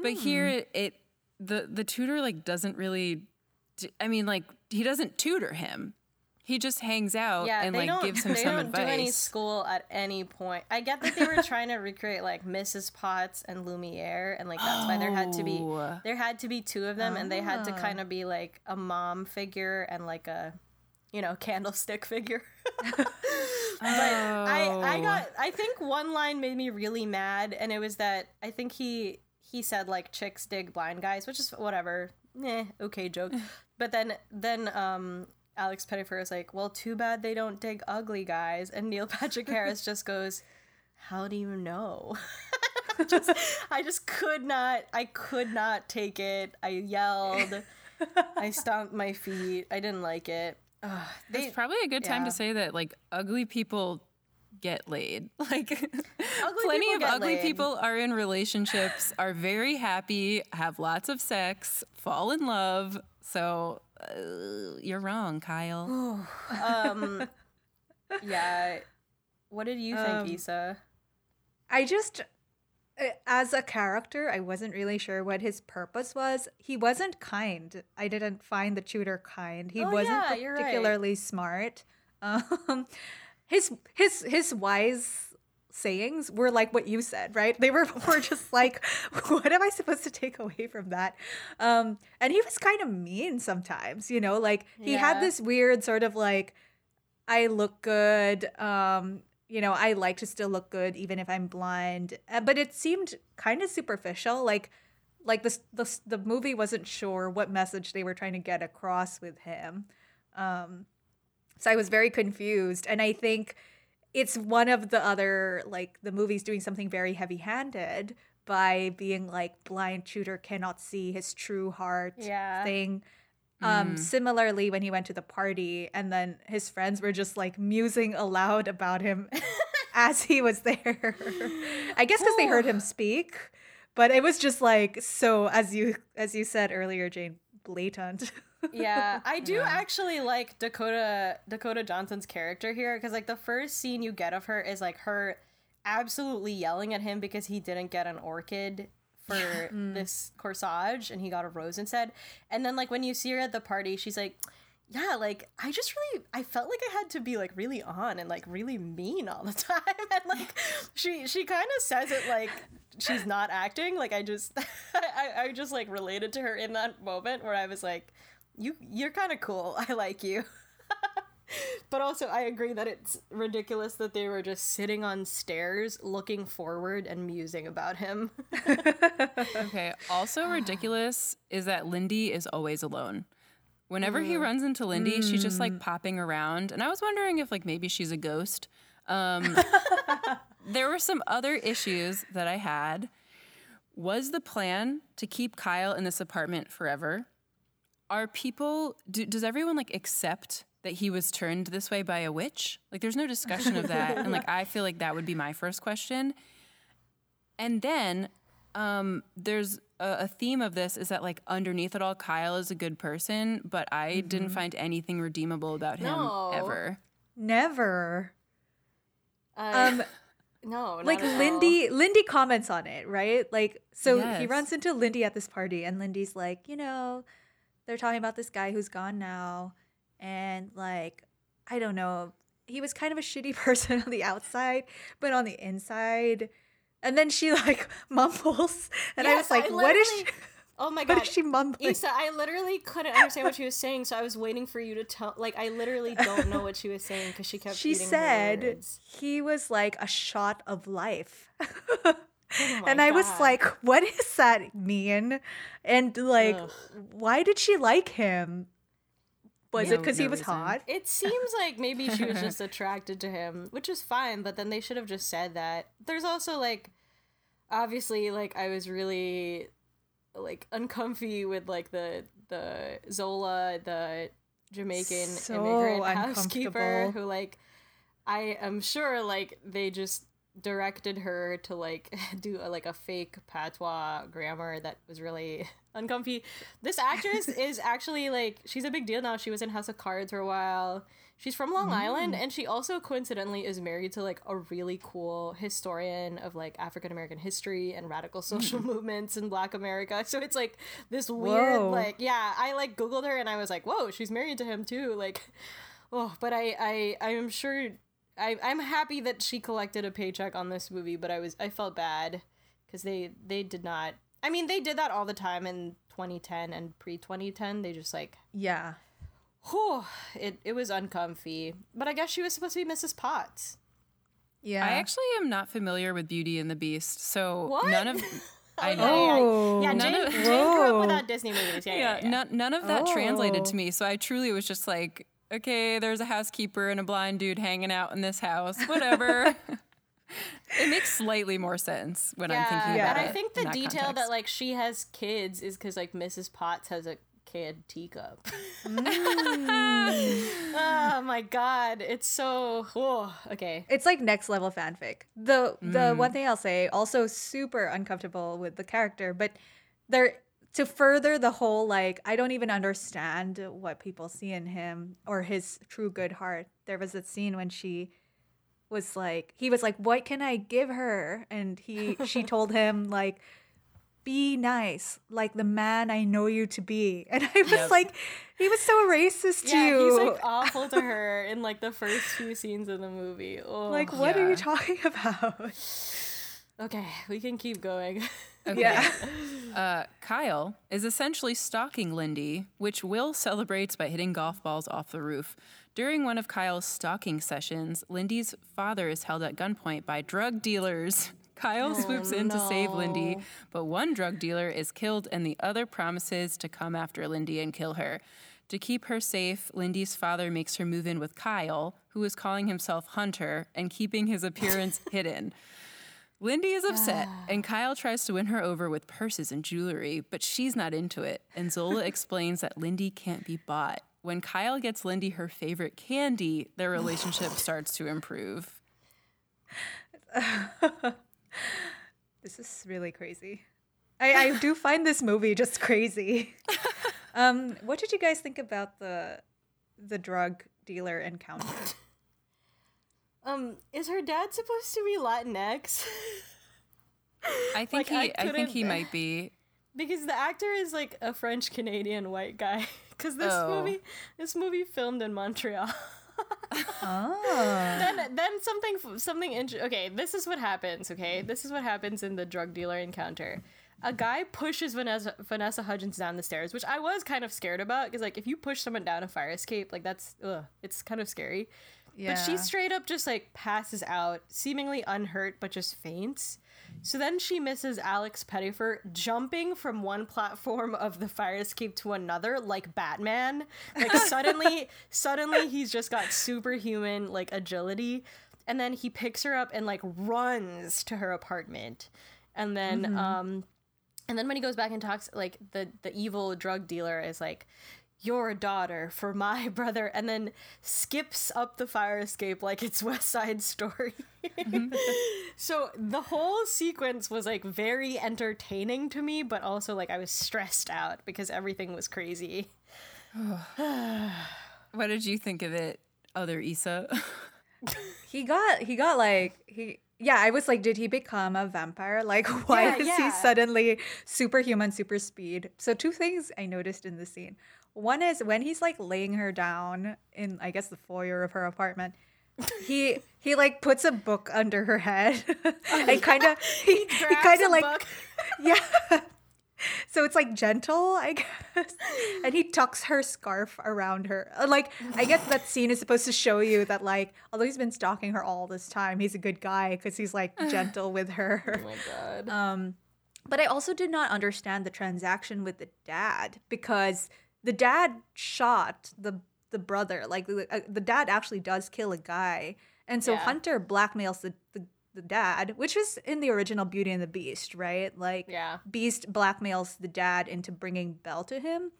But here Hmm. it, it the the tutor like doesn't really d- I mean like he doesn't tutor him. He just hangs out yeah, and like don't gives him they some don't advice. do any school at any point. I get that they were trying to recreate like Mrs. Potts and Lumiere, and like that's why there had to be Oh. there had to be two of them, and they had to Ah. kind of be like a mom figure and like a you know candlestick figure. *laughs* *laughs* But I I Oh. got I think one line made me really mad, and it was that I think he he said like chicks dig blind guys, which is whatever, eh, okay joke. *laughs* but then then um Alex Pettyfer is like, well, too bad they don't dig ugly guys, and Neil Patrick Harris just goes, how do you know? just, I just could not I could not take it. I yelled. I stomped my feet. I didn't like it. Ugh, they, It's probably a good time yeah. to say that like ugly people get laid. *laughs* Like plenty of ugly laid. people are in relationships, are very happy, have lots of sex, fall in love. So uh, you're wrong, Kyle. *sighs* um yeah what did you think Um, isa I just, uh, as a character, I wasn't really sure what his purpose was. He wasn't kind. I didn't find the tutor kind. He Oh, wasn't yeah, you're right. particularly smart. *laughs* Um, his his his wise sayings were like what you said, right? They were *laughs* more just like, *laughs* what am I supposed to take away from that? Um, and he was kind of mean sometimes, you know, like he had this weird sort of like, I look good. Um, you know, I like to still look good even if I'm blind. Uh, but it seemed kind of superficial. Like, like this, the the movie wasn't sure what message they were trying to get across with him. Um, so I was very confused, and I think it's one of the other like the movie's doing something very heavy-handed by being like blind tutor cannot see his true heart Yeah. thing. Um, similarly, when he went to the party, and then his friends were just like musing aloud about him *laughs* as he was there. I guess because they heard him *sighs* speak, but it was just like so. As you as you said earlier, Jane, blatant. *laughs* Yeah, I do Yeah. actually like Dakota Dakota Johnson's character here because like the first scene you get of her is like her absolutely yelling at him because he didn't get an orchid for this mm. corsage and he got a rose instead. And then like when you see her at the party, she's like, "Yeah, like I just really I felt like I had to be like really on and like really mean all the *laughs* time." And like she she kind of says it like she's not acting. Like I just *laughs* I I just like related to her in that moment where I was like, "You you're kind of cool. I like you." *laughs* But also, I agree that it's ridiculous that they were just sitting on stairs, looking forward and musing about him. *laughs* Okay. Also ridiculous is that Lindy is always alone. Whenever he runs into Lindy, she's just like popping around, and I was wondering if like maybe she's a ghost. Um, *laughs* there were some other issues that I had. Was the plan to keep Kyle in this apartment forever? Are people? Do, does everyone like accept that he was turned this way by a witch? Like, there's no discussion of that, and like *laughs* I feel like that would be my first question. And then um, there's a, a theme of this is that like underneath it all, Kyle is a good person, but I didn't find anything redeemable about him No. ever. Never. Uh, Um, *laughs* no, like at all. Lindy Lindy comments on it, right? Like so he runs into Lindy at this party and Lindy's like, you know, they're talking about this guy who's gone now and like I don't know, he was kind of a shitty *laughs* person on the outside, but on the inside and then she like *laughs* mumbles and I was like, I what is she *laughs* Oh my god. is she mumbling? Isa, I literally couldn't understand what she was saying, so I was waiting for you to tell. Like, I literally don't know what she was saying because she kept. she said he was like a shot of life. Oh and I was like, what does that mean? And like, Ugh. why did she like him? Was it No- because he was reason. hot? It seems like maybe she was just *laughs* attracted to him, which is fine, but then they should have just said that. There's also like obviously like I was really like uncomfy with like the the Zola, the Jamaican So immigrant *laughs* housekeeper who like I am sure like they just directed her to like *laughs* do a, like a fake patois grammar that was really *laughs* uncomfy. This actress *laughs* is actually like she's a big deal now. She was in House of Cards for a while. She's from Long mm. Island and she also coincidentally is married to like a really cool historian of like African American history and radical social movements in Black America. So it's like this weird Whoa. like yeah, I like googled her and I was like, "Whoa, she's married to him too." Like oh, but I I I am sure I I'm happy that she collected a paycheck on this movie, but I was I felt bad cuz they they did not I mean, they did that all the time in 2010 and pre 2010. They just like Yeah. Whew, it, it was uncomfy. But I guess she was supposed to be Mrs. Potts. Yeah. I actually am not familiar with Beauty and the Beast, so What? none of *laughs* I Oh, know. yeah, yeah. Oh. yeah None Jane, of- Jane grew up without Disney movies. Yeah, yeah, yeah, yeah. None, none of that translated Oh. to me. So I truly was just like, okay, there's a housekeeper and a blind dude hanging out in this house. Whatever. *laughs* it makes slightly more sense when I'm thinking Yeah, about and it. I think the that detail context. that like she has kids is because like Mrs. Potts has a kid teacup. *laughs* oh my god, it's so oh, okay. It's like next level fanfic. The the Mm. one thing I'll say, also super uncomfortable with the character, but there to further the whole like I don't even understand what people see in him or his true good heart. There was a scene when she was like he was like, What can I give her? And he she *laughs* told him like be nice, like the man I know you to be. *laughs* And I was Yep. like, he was so racist to Yeah, you. he's like awful to her *laughs* in like the first few scenes of the movie. Oh, like, what are you talking about? okay, we can keep going. Okay. Yeah. *laughs* Uh, Kyle is essentially stalking Lindy, which Will celebrates by hitting golf balls off the roof. During one of Kyle's stalking sessions, Lindy's father is held at gunpoint by drug dealers. *laughs* Kyle swoops in to save Lindy, but one drug dealer is killed and the other promises to come after Lindy and kill her. To keep her safe, Lindy's father makes her move in with Kyle, who is calling himself Hunter and keeping his appearance *laughs* hidden. Lindy is upset, *sighs* and Kyle tries to win her over with purses and jewelry, but she's not into it. And Zola *laughs* explains that Lindy can't be bought. When Kyle gets Lindy her favorite candy, their relationship *sighs* starts to improve. *laughs* This is really crazy. I, I do *laughs* find this movie just crazy. Um, what did you guys think about the the drug dealer encounter? Um, is her dad supposed to be Latinx? I think Like, he. I, think he might be. because the actor is like a French Canadian white guy. *laughs* Because this Oh. movie, this movie filmed in Montreal. oh, then, then something, something. Int- okay, this is what happens. Okay, this is what happens in the drug dealer encounter. A guy pushes Vanessa Vanessa Hudgens down the stairs, which I was kind of scared about because, like, if you push someone down a fire escape, like that's, ugh, it's kind of scary. Yeah. But she straight up just like passes out, seemingly unhurt, but just faints. So then she misses Alex Pettyfer jumping from one platform of the fire escape to another like Batman. Like *laughs* suddenly, suddenly he's just got superhuman like agility. And then he picks her up and like runs to her apartment. And then um and then when he goes back and talks, like the the evil drug dealer is like, "Your daughter for my *laughs* brother," and then skips up the fire escape like it's *laughs* West Side Story. *laughs* so the whole sequence was like very entertaining to me, but also like I was stressed out because everything was crazy. *sighs* What did you think of it, other isa he got he got like he yeah i was like did he become a vampire like why Yeah, is yeah. he suddenly superhuman super speed so two things i noticed in the scene one is when he's like laying her down in i guess the foyer of her apartment he *laughs* he like puts a book under her head *laughs* and kind of *laughs* he, he Grabs kind of like book. yeah so it's like gentle i guess and he tucks her scarf around her Uh, like i guess that scene is supposed to show you that like although he's been stalking her all this time he's a good guy because he's like *sighs* gentle with her Oh my god. um but i also did not understand the transaction with the dad because the dad shot the the brother like the, uh, the dad actually does kill a guy and so Yeah. hunter blackmails the, the the dad which was in the original beauty and the beast right like yeah. Beast blackmails the dad into bringing Belle to him.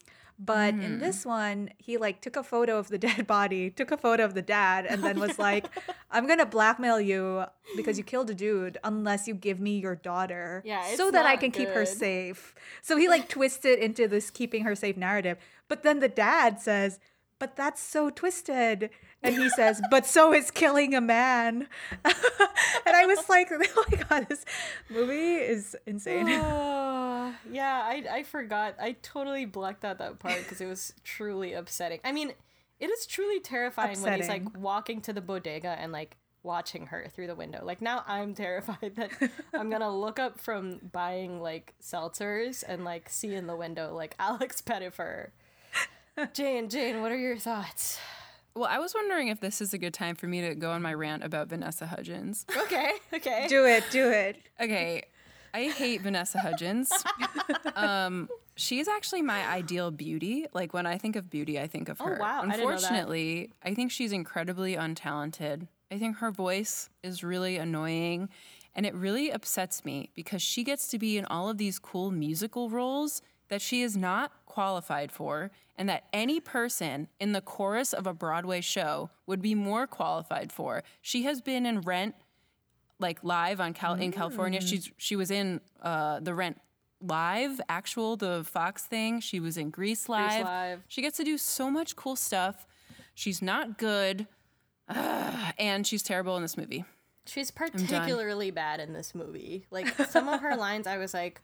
But in this one, he like took a photo of the dead *laughs* body, took a photo of the dad, and then was like, *laughs* "I'm gonna blackmail you because you killed a dude unless you give me your daughter, Yeah, so that I can keep her safe." So he like twisted into this keeping her safe narrative. But then the dad says, "But that's so twisted," and he says, *laughs* "But so is killing a man." and I was like, "Oh my god, this movie is insane." *sighs* Yeah, I, I forgot. I totally blacked out that part because it was truly upsetting. I mean, it is truly terrifying when he's like walking to the bodega and like watching her through the window. Like now I'm terrified that I'm gonna *laughs* look up from buying like seltzers and like see in the window like *laughs* Alex Pettyfer. Jane, Jane, what are your thoughts? well, I was wondering if this is a good time for me to go on my rant about Vanessa Hudgens. Okay, okay. do it, do it. Okay, I hate Vanessa Hudgens. *laughs* um, she's actually my ideal beauty. Like when I think of beauty, I think of Oh, her. wow, I know that. Unfortunately, I think she's incredibly untalented. I think her voice is really annoying, and it really upsets me because she gets to be in all of these cool musical roles that she is not qualified for, and that any person in the chorus of a Broadway show would be more qualified for. She has been in Rent like live on Cal in California. She's she was in uh the Rent live, actual the Fox thing. She was in Grease live. Live. She gets to do so much cool stuff. She's not good, Ugh, *sighs* and she's terrible in this movie. She's particularly bad in this movie. Like some of her *laughs* lines, I was like,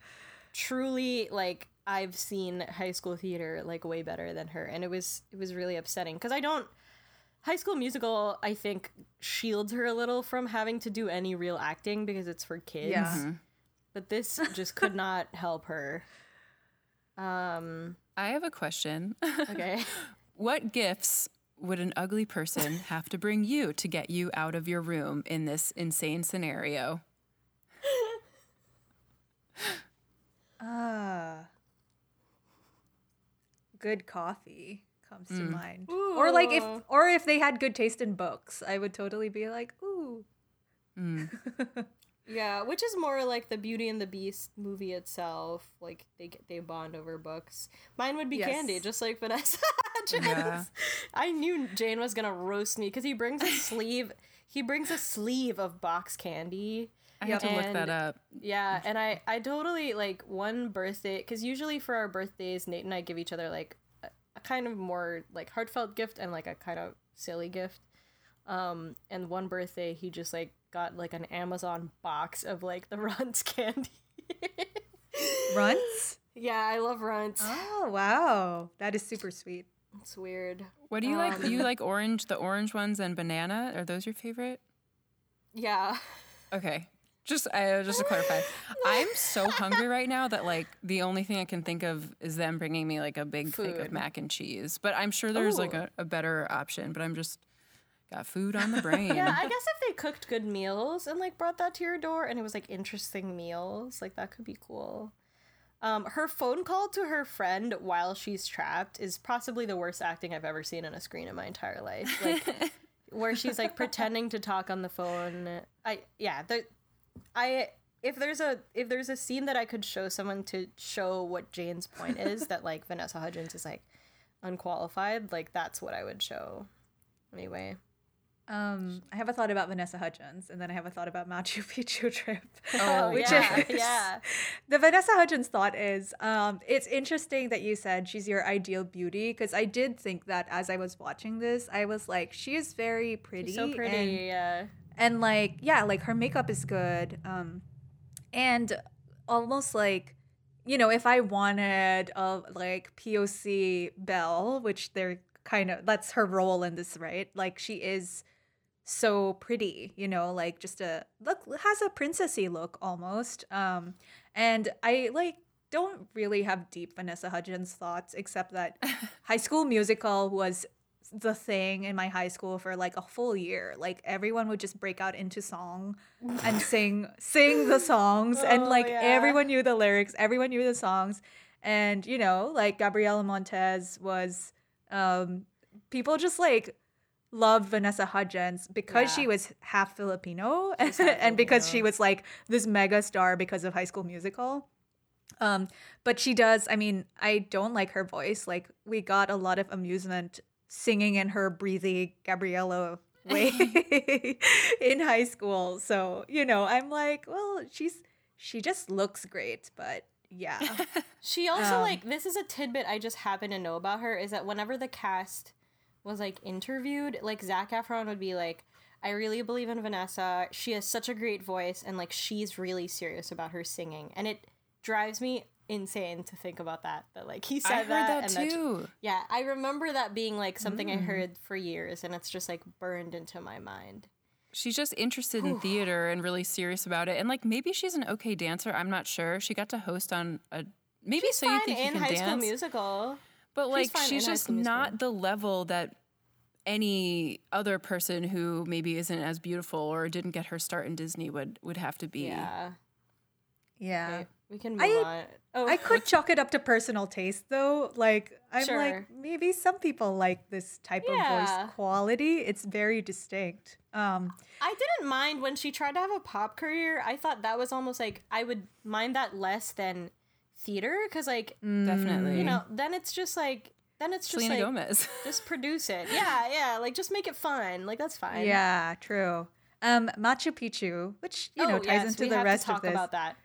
truly like I've seen high school theater like way better than her, and it was it was really upsetting because I don't. High School Musical, I think, shields her a little from having to do any real acting because it's for kids. Yeah. But this just could not help her. Um. I have a question. *laughs* Okay. what gifts would an ugly person *laughs* have to bring you to get you out of your room in this insane scenario? Ah. Good coffee comes to mm. mind. Or like if or if they had good taste in books, I would totally be like, "Ooh." Mm. *laughs* Yeah, which is more like the Beauty and the Beast movie itself. Like they they bond over books. Mine would be Yes. Candy, just like Vanessa. *laughs* Hudgens. Yeah. I knew Jane was gonna roast me because he brings a *laughs* sleeve. He brings a sleeve of box candy, I have to look that up. Yeah, and I I totally like one birthday because usually for our birthdays, Nate and I give each other like a, a kind of more like heartfelt gift and like a kind of silly gift. Um, and one birthday he just like got like an Amazon box of like the *laughs* Runts candy. Runts? yeah, I love Runts. Oh wow, that is super sweet. It's weird. What do you like? Um, You *laughs* like orange, the orange ones and banana? Are those your favorite? Yeah. Okay. Just uh, just to clarify, I'm so hungry right now that like the only thing I can think of is them bringing me like a big thing of mac and cheese. But I'm sure there's like a, a better option. But I'm just got food on the *laughs* brain. Yeah, I guess if they cooked good meals and like brought that to your door and it was like interesting meals, like that could be cool. Um, her phone call to her friend while she's trapped is possibly the worst acting I've ever seen on a screen in my entire life. Like *laughs* where she's like pretending to talk on the phone. I yeah, I if there's a if there's a scene that I could show someone to show what Jane's point is that like *laughs* Vanessa Hudgens is like unqualified, like that's what I would show. Anyway. Um, I have a thought about Vanessa Hudgens, and then I have a thought about Machu *laughs* Picchu trip. Oh, *laughs* which yeah, is- yeah. The Vanessa Hudgens thought is, um, it's interesting that you said she's your ideal beauty because I did think that as I was watching this, I was like, she is very pretty, so pretty. and yeah. And like yeah like her makeup is good um and almost like you know if i wanted a like poc belle which they're kind of that's her role in this right? Like she is so pretty you know like just a look has a princessy look almost um and i like don't really have deep vanessa hudgens thoughts except that *laughs* high school musical was the thing in my high school for like a full year. Like everyone would just break out into song and *laughs* sing sing the songs and Oh, like yeah. everyone knew the lyrics, everyone knew the songs. And you know, like Gabriella Montez was um people just like loved Vanessa Hudgens because she was half Filipino *laughs* half and because she was like this mega star because of High School Musical. Um, but she does. I mean, I don't like her voice. Like we got a lot of amusement singing in her breezy Gabriella *laughs* way *laughs* in high school. So you know, I'm like, well, she's she just looks great, but yeah, *laughs* She also Um, like this is a tidbit I just happen to know about her is that whenever the cast was like interviewed, like Zac Efron would be like, "I really believe in Vanessa. She has such a great voice, and like she's really serious about her singing." And it drives me insane to think about that. That like he said I heard that, and that too. yeah, I remember that being like something Mm. I heard for years, and it's just like burned into my mind. She's just interested in theater and really serious about it. And like maybe she's an okay dancer. I'm not sure. She got to host on a maybe She's so you fine think you in can High dance. School Musical. But like fine she's just not the level that any other person who maybe isn't as beautiful or didn't get her start in Disney would would have to be. Yeah, yeah. okay, we can move I- on. Oh, I could chalk it up to personal taste though. Like I'm Sure. like maybe some people like this type of voice quality. It's very distinct. Um I didn't mind when she tried to have a pop career. I thought that was almost like I would mind that less than theater because, like, Definitely. you know, then it's just like then it's just Selena like Gomez. *laughs* just produce it. Yeah, yeah, like just make it fun. Like that's fine. yeah, true. Um Machu Picchu, which you know Oh, ties yes, into we the have rest to talk of this. about that.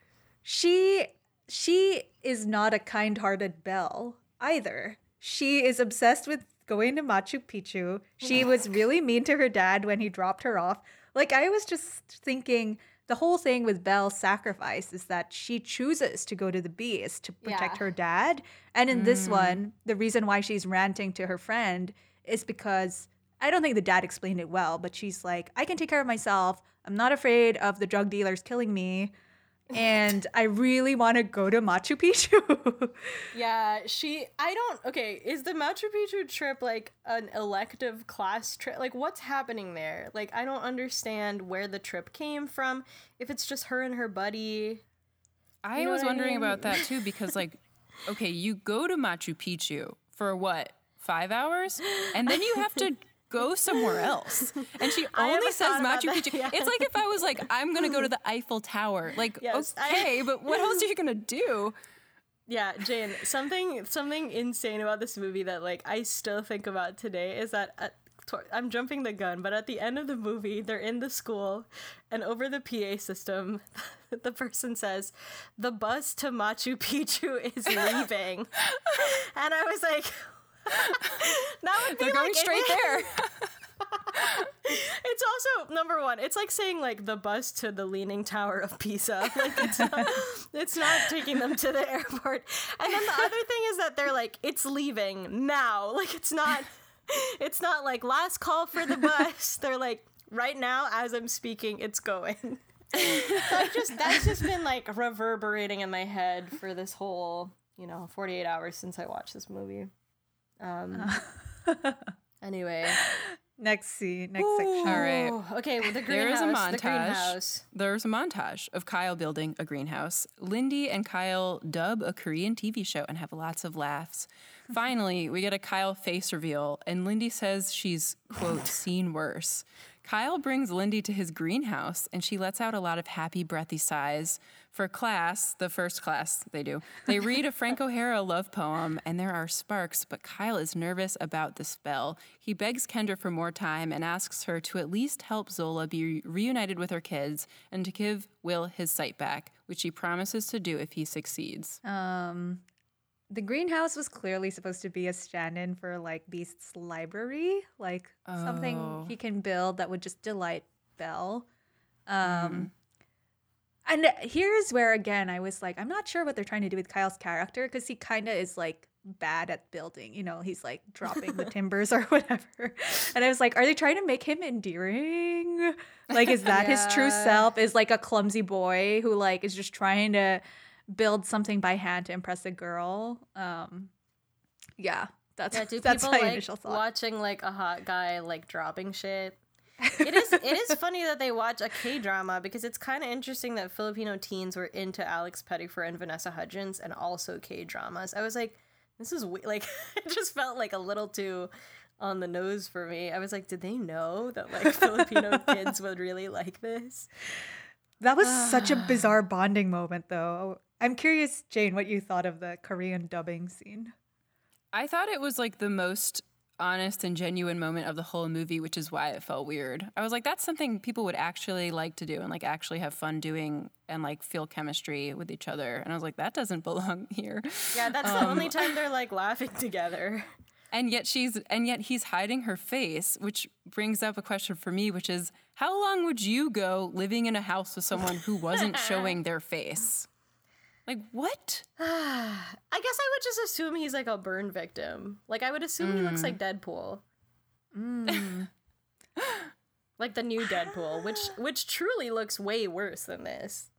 She she is not a kind-hearted belle either. She is obsessed with going to Machu Picchu. She oh was really mean to her dad when he dropped her off. Like I was just thinking the whole thing with Belle's sacrifice is that she chooses to go to the beast to protect Yeah. her dad. And in this mm. one, the reason why she's ranting to her friend is because I don't think the dad explained it well, but she's like, I can take care of myself. I'm not afraid of the drug dealers killing me. And I really want to go to Machu Picchu. *laughs* Yeah, she. I don't. Okay, is the Machu Picchu trip like an elective class trip? Like, what's happening there? Like, I don't understand where the trip came from. If it's just her and her buddy. I You know was what I wondering mean? about that *laughs* too because like okay, you go to Machu Picchu for what? 5 hours? And then you have to *laughs* go somewhere else. And she *laughs* only says Machu Picchu. yeah. It's like if I was like I'm going to go to the Eiffel Tower. Like Yes, I- okay, *laughs* but what else are you going to do? Yeah, Jane. Something something insane about this movie that like I still think about today is that uh, I'm jumping the gun, but at the end of the movie, they're in the school, and over the PA system, *laughs* the person says, "The bus to Machu Picchu is leaving," and I was like, "That would be They're going like straight there. *laughs* It's also number one. It's like saying like the bus to the Leaning Tower of Pisa. *laughs* Like it's not, it's not taking them to the airport. And then the other thing is that they're like it's leaving now. *laughs* Like it's not. It's not like last call for the bus. They're like right now as I'm speaking, it's going. so I just that's just been like reverberating in my head for this whole you know 48 hours since I watched this movie. Um. *laughs* Anyway, Next scene, next section. All right. Ooh, Okay, well, the There is greenhouse. a The montage. greenhouse. There's a montage of Kyle building a greenhouse. Lindy and Kyle dub a Korean TV show and have lots of laughs. Finally, we get a Kyle face reveal, and Lindy says she's, quote, *laughs* seen worse. Kyle brings Lindy to his greenhouse, and she lets out a lot of happy, breathy sighs. For class, the first class they do, they read a Frank O'Hara love poem, and there are sparks, but Kyle is nervous about the spell. He begs Kendra for more time and asks her to at least help Zola be reunited with her kids and to give Will his sight back, which she promises to do if he succeeds. Um, the greenhouse was clearly supposed to be a stand-in for like Beast's library, like something Oh. he can build that would just delight Belle. Um, and here's where again I was like, I'm not sure what they're trying to do with Kyle's character because he kind of is like bad at building. You know, he's like dropping the *laughs* timbers or whatever. And I was like, are they trying to make him endearing? Like, is that his true self? Is like a clumsy boy who like is just trying to build something by hand to impress a girl? Um, yeah, that's Yeah, do *laughs* that's people my like initial thought. watching like a hot guy like dropping shit? It is it is *laughs* funny that they watch a K drama because it's kind of interesting that Filipino teens were into Alex Pettyfer and Vanessa Hudgens and also K dramas. I was like, this is we-. *laughs* like it just felt like a little too on the nose for me. I was like, did they know that like Filipino *laughs* kids would really like this? That was such a *sighs* bizarre bonding moment, though. I'm curious, Jane, what you thought of the Korean dubbing scene. I thought it was like the most honest and genuine moment of the whole movie, which is why it felt weird. I was like, that's something people would actually like to do and like actually have fun doing and like feel chemistry with each other. And I was like, that doesn't *laughs* belong here. Yeah, that's the only um, time they're like laughing together. And yet she's and yet he's hiding her face, which brings up a question for me, which is how long would you go living in a house with someone who wasn't *laughs* showing their face? Like what? *sighs* I guess I would just assume he's like a burn victim. Like I would assume he looks like mm. Deadpool. Mm. *laughs* *laughs* like the new Deadpool, which which truly looks way worse than this.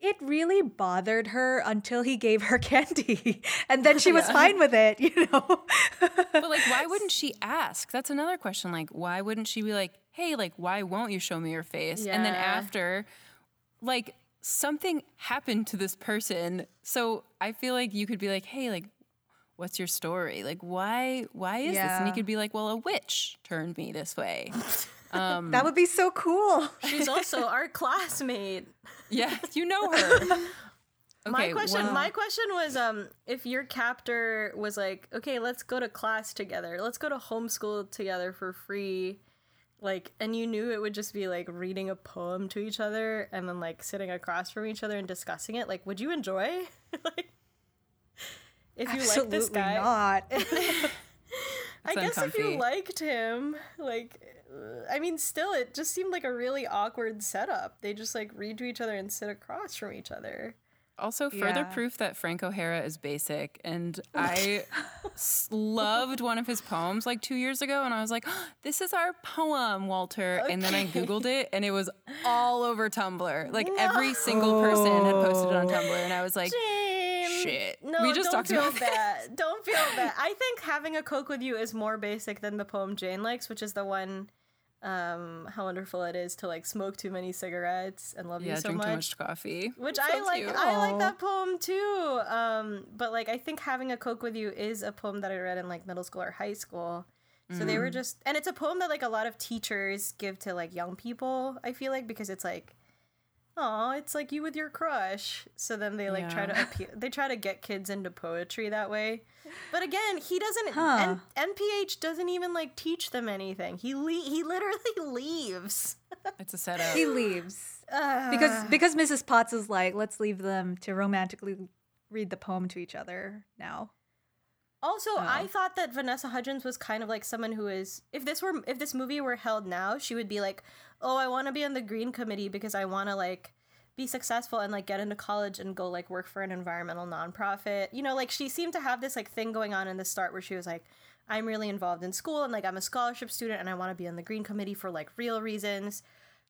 It really bothered her until he gave her *laughs* candy. And then she was fine with it, you know? But like why wouldn't she ask? That's another question. Like why wouldn't she be like, "Hey, like why won't you show me your face?" And then after like something happened to this person. So I feel like you could be like, "Hey, like what's your story? Like why why is this?" And Yeah. he could be like, "Well, a witch turned me this way." *laughs* Um, that would be so cool. She's also *laughs* our classmate. Yeah, you know *laughs* her. my question one- my question was um if your captor was like, "Okay, let's go to class together. Let's go to homeschool together for free." Like and you knew it would just be like reading a poem to each other and then like sitting across from each other and discussing it. Like, would you enjoy? *laughs* like if you like this Absolutely guy, not. *laughs* *laughs* I It's guess if you liked him, like, I mean, still, it just seemed like a really awkward setup. They just like read to each other and sit across from each other. Also, further Yeah. proof that Frank O'Hara is basic. And *laughs* I s- loved one of his poems like two years ago, and I was like, *gasps* "This is our poem, Walter." And then I googled it, and it was all over Tumblr. Like every single person had posted it on Tumblr, and I was like, Jane, Shit. No, We just don't feel bad. *laughs* Don't feel bad. I think having a coke with you is more basic than the poem Jane likes, which is the one. Um, how wonderful it is to like smoke too many cigarettes and love "Yeah, you so drink much. too much coffee," Which I like. cute. I like that poem too. Um, but like, I think having a coke with you is a poem that I read in like middle school or high school. So they Mm. were just, and it's a poem that like a lot of teachers give to like young people. I feel like because it's like, oh, it's like you with your crush. So then they like try to appeal, they try to get kids into poetry that way. But again, he doesn't. Huh. N- NPH doesn't even like teach them anything. He le- he literally *laughs* leaves. It's a setup. He leaves because because Mrs. Potts is like, let's leave them to romantically read the poem to each other now. Also, oh. I Oh. thought that Vanessa Hudgens was kind of like someone who is if this were if this movie were held now, she would be like, "Oh, I want to be on the green committee because I want to like be successful and like get into college and go like work for an environmental nonprofit." You know, like she seemed to have this like thing going on in the start where she was like, "I'm really involved in school and like I'm a scholarship student and I want to be on the green committee for like real reasons."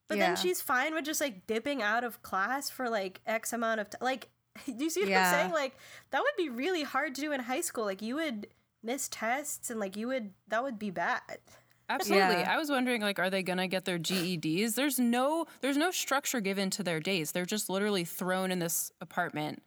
But Yeah. then she's fine with just like dipping out of class for like X amount of time. Like, *laughs* do you see what Yeah. I'm saying? Like, that would be really hard to do in high school. Like, you would miss tests and like you would that would be bad. Absolutely. Yeah. I was wondering like are they going to get their GEDs? There's no there's no structure given to their days. They're just literally thrown in this apartment.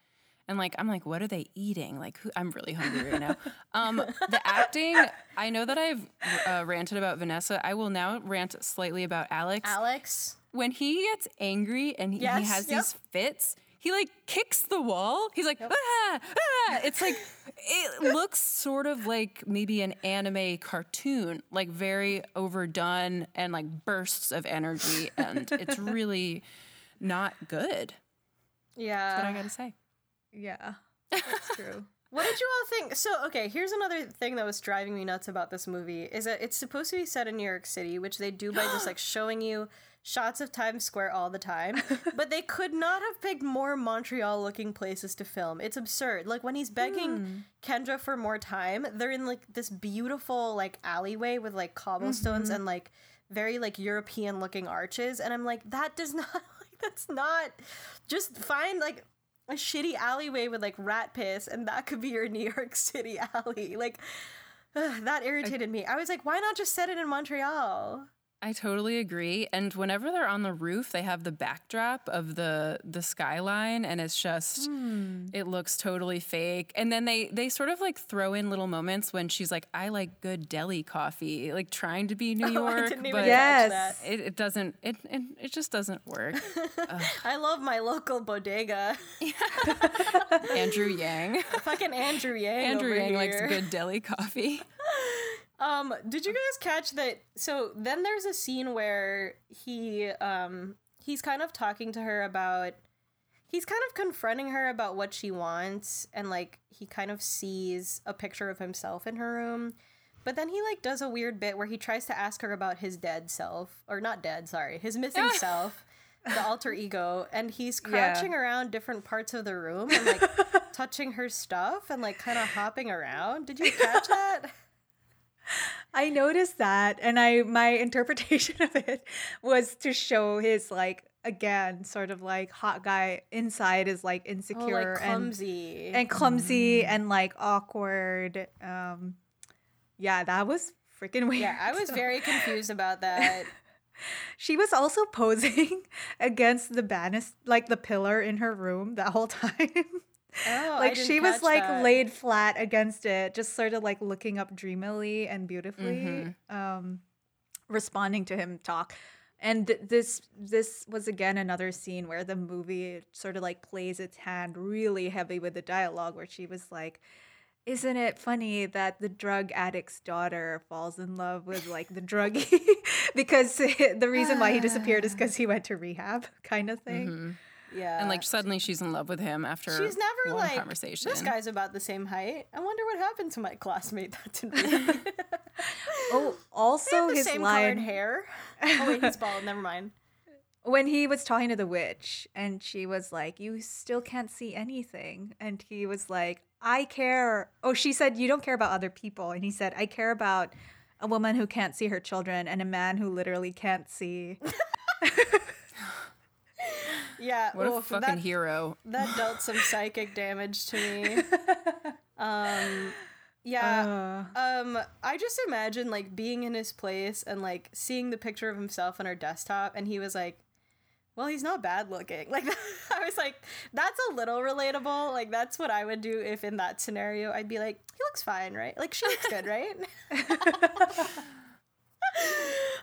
And like I'm like what are they eating? Like who, I'm really hungry right now. *laughs* Um the acting, I know that I've uh, ranted about Vanessa. I will now rant slightly about Alex. Alex. when he gets angry and he, he has yep. these fits, he like kicks the wall. He's like, ah, ah. It's like, it looks sort of like maybe an anime cartoon, like very overdone and like bursts of energy. And it's *laughs* really not good. Yeah. That's what I gotta say. Yeah, that's true. What did you all think? So, okay, here's another thing that was driving me nuts about this movie is that it's supposed to be set in New York City, which they do by just *gasps* like showing you shots of Times Square all the time. *laughs* but they could not have picked more Montreal looking places to film. It's absurd. Like when he's begging hmm. Kendra for more time, they're in like this beautiful like alleyway with like cobblestones mm-hmm. and like very like European looking arches and I'm like that does *laughs* not like that's not just find like a shitty alleyway with like rat piss and that could be your New York *laughs* City alley. Like ugh, that irritated me. I was like, why not just set it in Montreal? I totally agree. And whenever they're on the roof, they have the backdrop of the the skyline, and it's just hmm. it looks totally fake. And then they they sort of like throw in little moments when she's like, "I like good deli coffee," like trying to be New *laughs* Oh, York, I didn't even but Yes. it, it doesn't. It, it it just doesn't work. *laughs* I love my local bodega. *laughs* Andrew Yang, Fucking Andrew Yang. Andrew over Yang likes good deli coffee. Um, did you guys catch that? So then there's a scene where he um he's kind of talking to her about he's kind of confronting her about what she wants and like he kind of sees a picture of himself in her room. But then he like does a weird bit where he tries to ask her about his dead self or not dead, sorry, his missing *laughs* self, the alter ego, and he's Yeah. crouching around different parts of the room and like *laughs* touching her stuff and like kind of hopping around. Did you catch that? *laughs* I noticed that, and I my *laughs* interpretation of it was to show his like again sort of like hot guy inside is like Oh, insecure like and clumsy. and clumsy and like awkward. Um, yeah, that was freaking *laughs* weird. yeah, I was very confused about *laughs* that. She was also posing against the banist, like the pillar in her room that whole time. Oh, like she was like that. laid flat against it, just sort of like looking up dreamily and beautifully, um, responding to him talk. And th- this this was again another scene where the movie sort of like plays its hand really heavy with the dialogue, where she was like, "Isn't it funny that the drug addict's daughter falls in love with like the druggie *laughs* because *laughs* the reason why he disappeared is because he went to rehab, *laughs* kind of thing." Yeah. And like suddenly she's in love with him after she's never one like conversation. this guy's about the same height. I wonder what happened to my classmate that didn't. *laughs* Oh, also the his same line colored hair. *laughs* Oh wait, he's bald. Never mind. when he was talking to the witch and she was like you still can't see anything and he was like i care oh she said you don't care about other people and he said i care about a woman who can't see her children and a man who literally can't see *laughs* Yeah. what a fucking that, hero. that dealt some *laughs* psychic damage to me. *laughs* Um. Yeah. Uh, Um, I just imagine like being in his place and like seeing the picture of himself on her desktop, and he was like, "Well, he's not bad looking." *laughs* Like I was like, "That's a little relatable." Like that's what I would do if in that scenario, I'd be like, "He looks fine, right? Like she looks good, right?"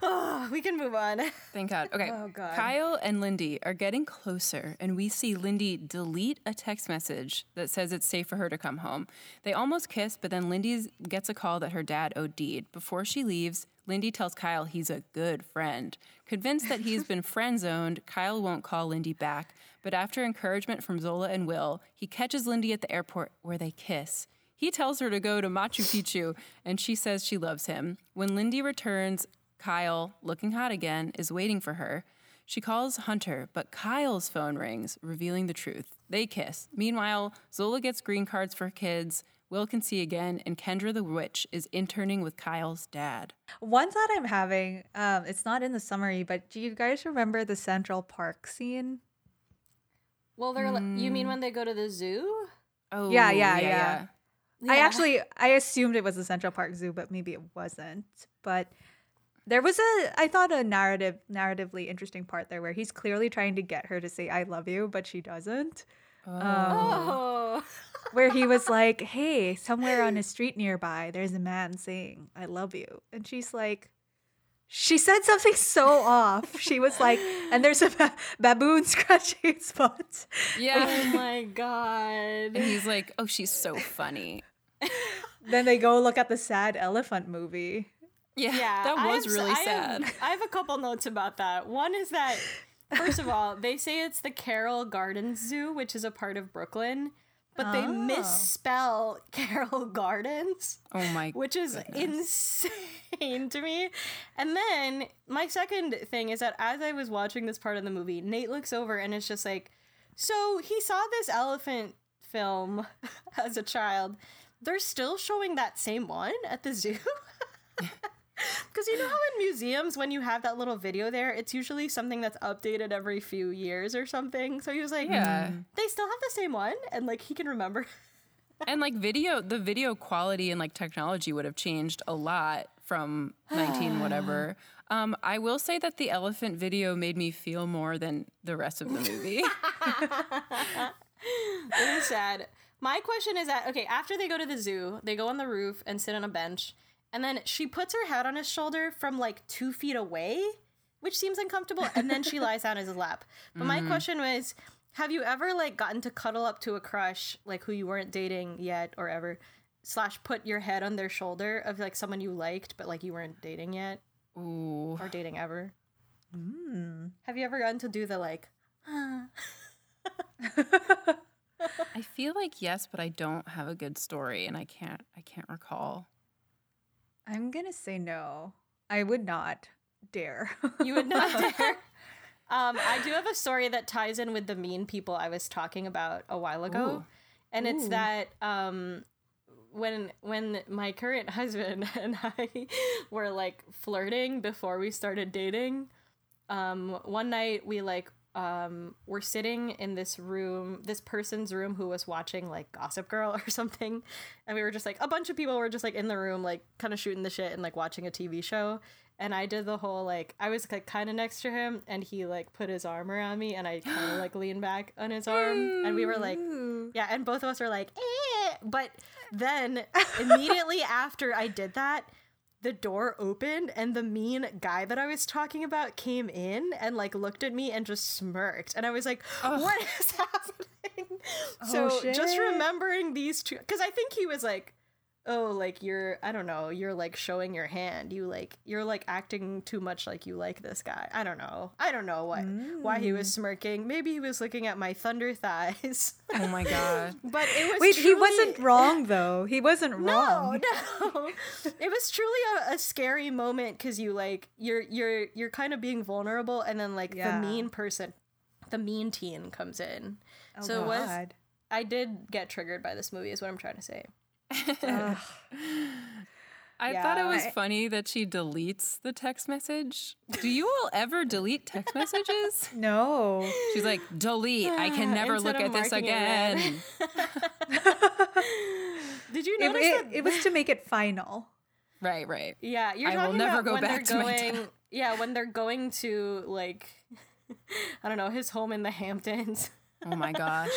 Oh, *laughs* we can move on. *laughs* Thank God. Okay. Oh, God. Kyle and Lindy are getting closer, and we see Lindy delete a text message that says it's safe for her to come home. They almost kiss, but then Lindy gets a call that her dad OD'd. Before she leaves, Lindy tells Kyle he's a good friend. Convinced that he's been *laughs* friend zoned, Kyle won't call Lindy back. But after encouragement from Zola and Will, he catches Lindy at the airport where they kiss. He tells her to go to Machu Picchu, and she says she loves him. When Lindy returns, Kyle, looking hot again, is waiting for her. She calls Hunter, but Kyle's phone rings, revealing the truth. They kiss. Meanwhile, Zola gets green cards for kids. Will can see again, and Kendra the witch is interning with Kyle's dad. One thought I'm having, um, it's not in the summary, but do you guys remember the Central Park scene? Well, they're li- you mean when they go to the zoo? Oh, Yeah, yeah, yeah. I Yeah. actually I assumed it was the Central Park Zoo, but maybe it wasn't. But there was a I thought a narrative narratively interesting part there where he's clearly trying to get her to say I love you, but she doesn't. Um, Oh. *laughs* where he was like, "Hey, somewhere on a street nearby, there's a man saying I love you," and she's like. She said something so off. She was like, and there's a ba- baboon *laughs* scratching its butt. Yeah. Oh my god. and he's like, oh, she's so funny. Then they go look at the sad elephant movie. Yeah, Yeah, that was have really I sad. Have, I have a couple notes about that. One is that, first of all, they say it's the Carroll Gardens Zoo, which is a part of Brooklyn, but they Oh. misspell *laughs* Carroll Gardens, oh my which is insane to me. And then my second thing is that as I was watching this part of the movie, Nate looks over and it's just like, so he saw this elephant film *laughs* as a child. They're still showing that same one at the zoo. *laughs* Because you know how in museums, when you have that little video there, it's usually something that's updated every few years or something. So he was like, Yeah. they still have the same one, and like he can remember. *laughs* and like video the video quality and like technology would have changed a lot from *sighs* 19 whatever um i will say that the elephant video made me feel more than the rest of the movie *laughs* it was sad. My question is that okay, after they go to the zoo, they go on the roof and sit on a bench, and then she puts her head on his shoulder from like two feet away, which seems uncomfortable, and then she lies down in his lap. But my mm-hmm. question was, have you ever like gotten to cuddle up to a crush, like who you weren't dating yet or ever, slash put your head on their shoulder of like someone you liked but like you weren't dating yet Ooh. or dating ever? Hmm. Have you ever gotten to do the like? *laughs* *laughs* i feel like yes but i don't have a good story and i can't i can't recall I'm gonna say no. I would not dare. You would not *laughs* dare. Um, I do have a story that ties in with the mean people I was talking about a while ago, Ooh. and it's that um, when when my current *laughs* husband and I were like flirting before we started dating, um, one night we like um, were sitting in this room, this person's room who was watching like Gossip Girl *laughs* or something, and we were just like a bunch of people were just like in the room, like kind of shooting the shit and like watching a TV show. And I did the whole like I was like kind of next to him, and he like put his arm around me, and I kind of like *gasps* leaned back on his arm, and we were like, yeah, and both of us were like, eh. But then *laughs* immediately after I did that, the door opened and the mean guy that I was talking about came in and like looked at me and just smirked. And I was like, what is *laughs* happening? Oh, so just remembering these two, because I think he was like, oh, like you're, I don't know, you're like showing your hand. You like, you're like acting too much like you like this guy. I don't know. I don't know what, why he was mm. smirking. Maybe he was looking at my thunder thighs. *laughs* oh my god *laughs* but it was Wait, he wasn't wrong though. He wasn't *laughs* wrong. no. No. It was truly a, a scary moment because you like you're you're you're kind of being vulnerable, and then like Yeah. the mean person, the mean teen comes in. Oh, so it was. I did get triggered by this movie, is what I'm trying to say. Ugh. I thought it was I- funny that she deletes the text message. Do you all ever delete text messages? *laughs* no. She's like, delete. I can *sighs* never Instead look at this marking it red. again. *laughs* Did you notice it, that? it was to make it final. right, right. yeah, you're I will talking never about go when back to they're my going. dad. *laughs* Yeah, when they're going to like, I don't know, his home in the Hamptons. Oh my gosh.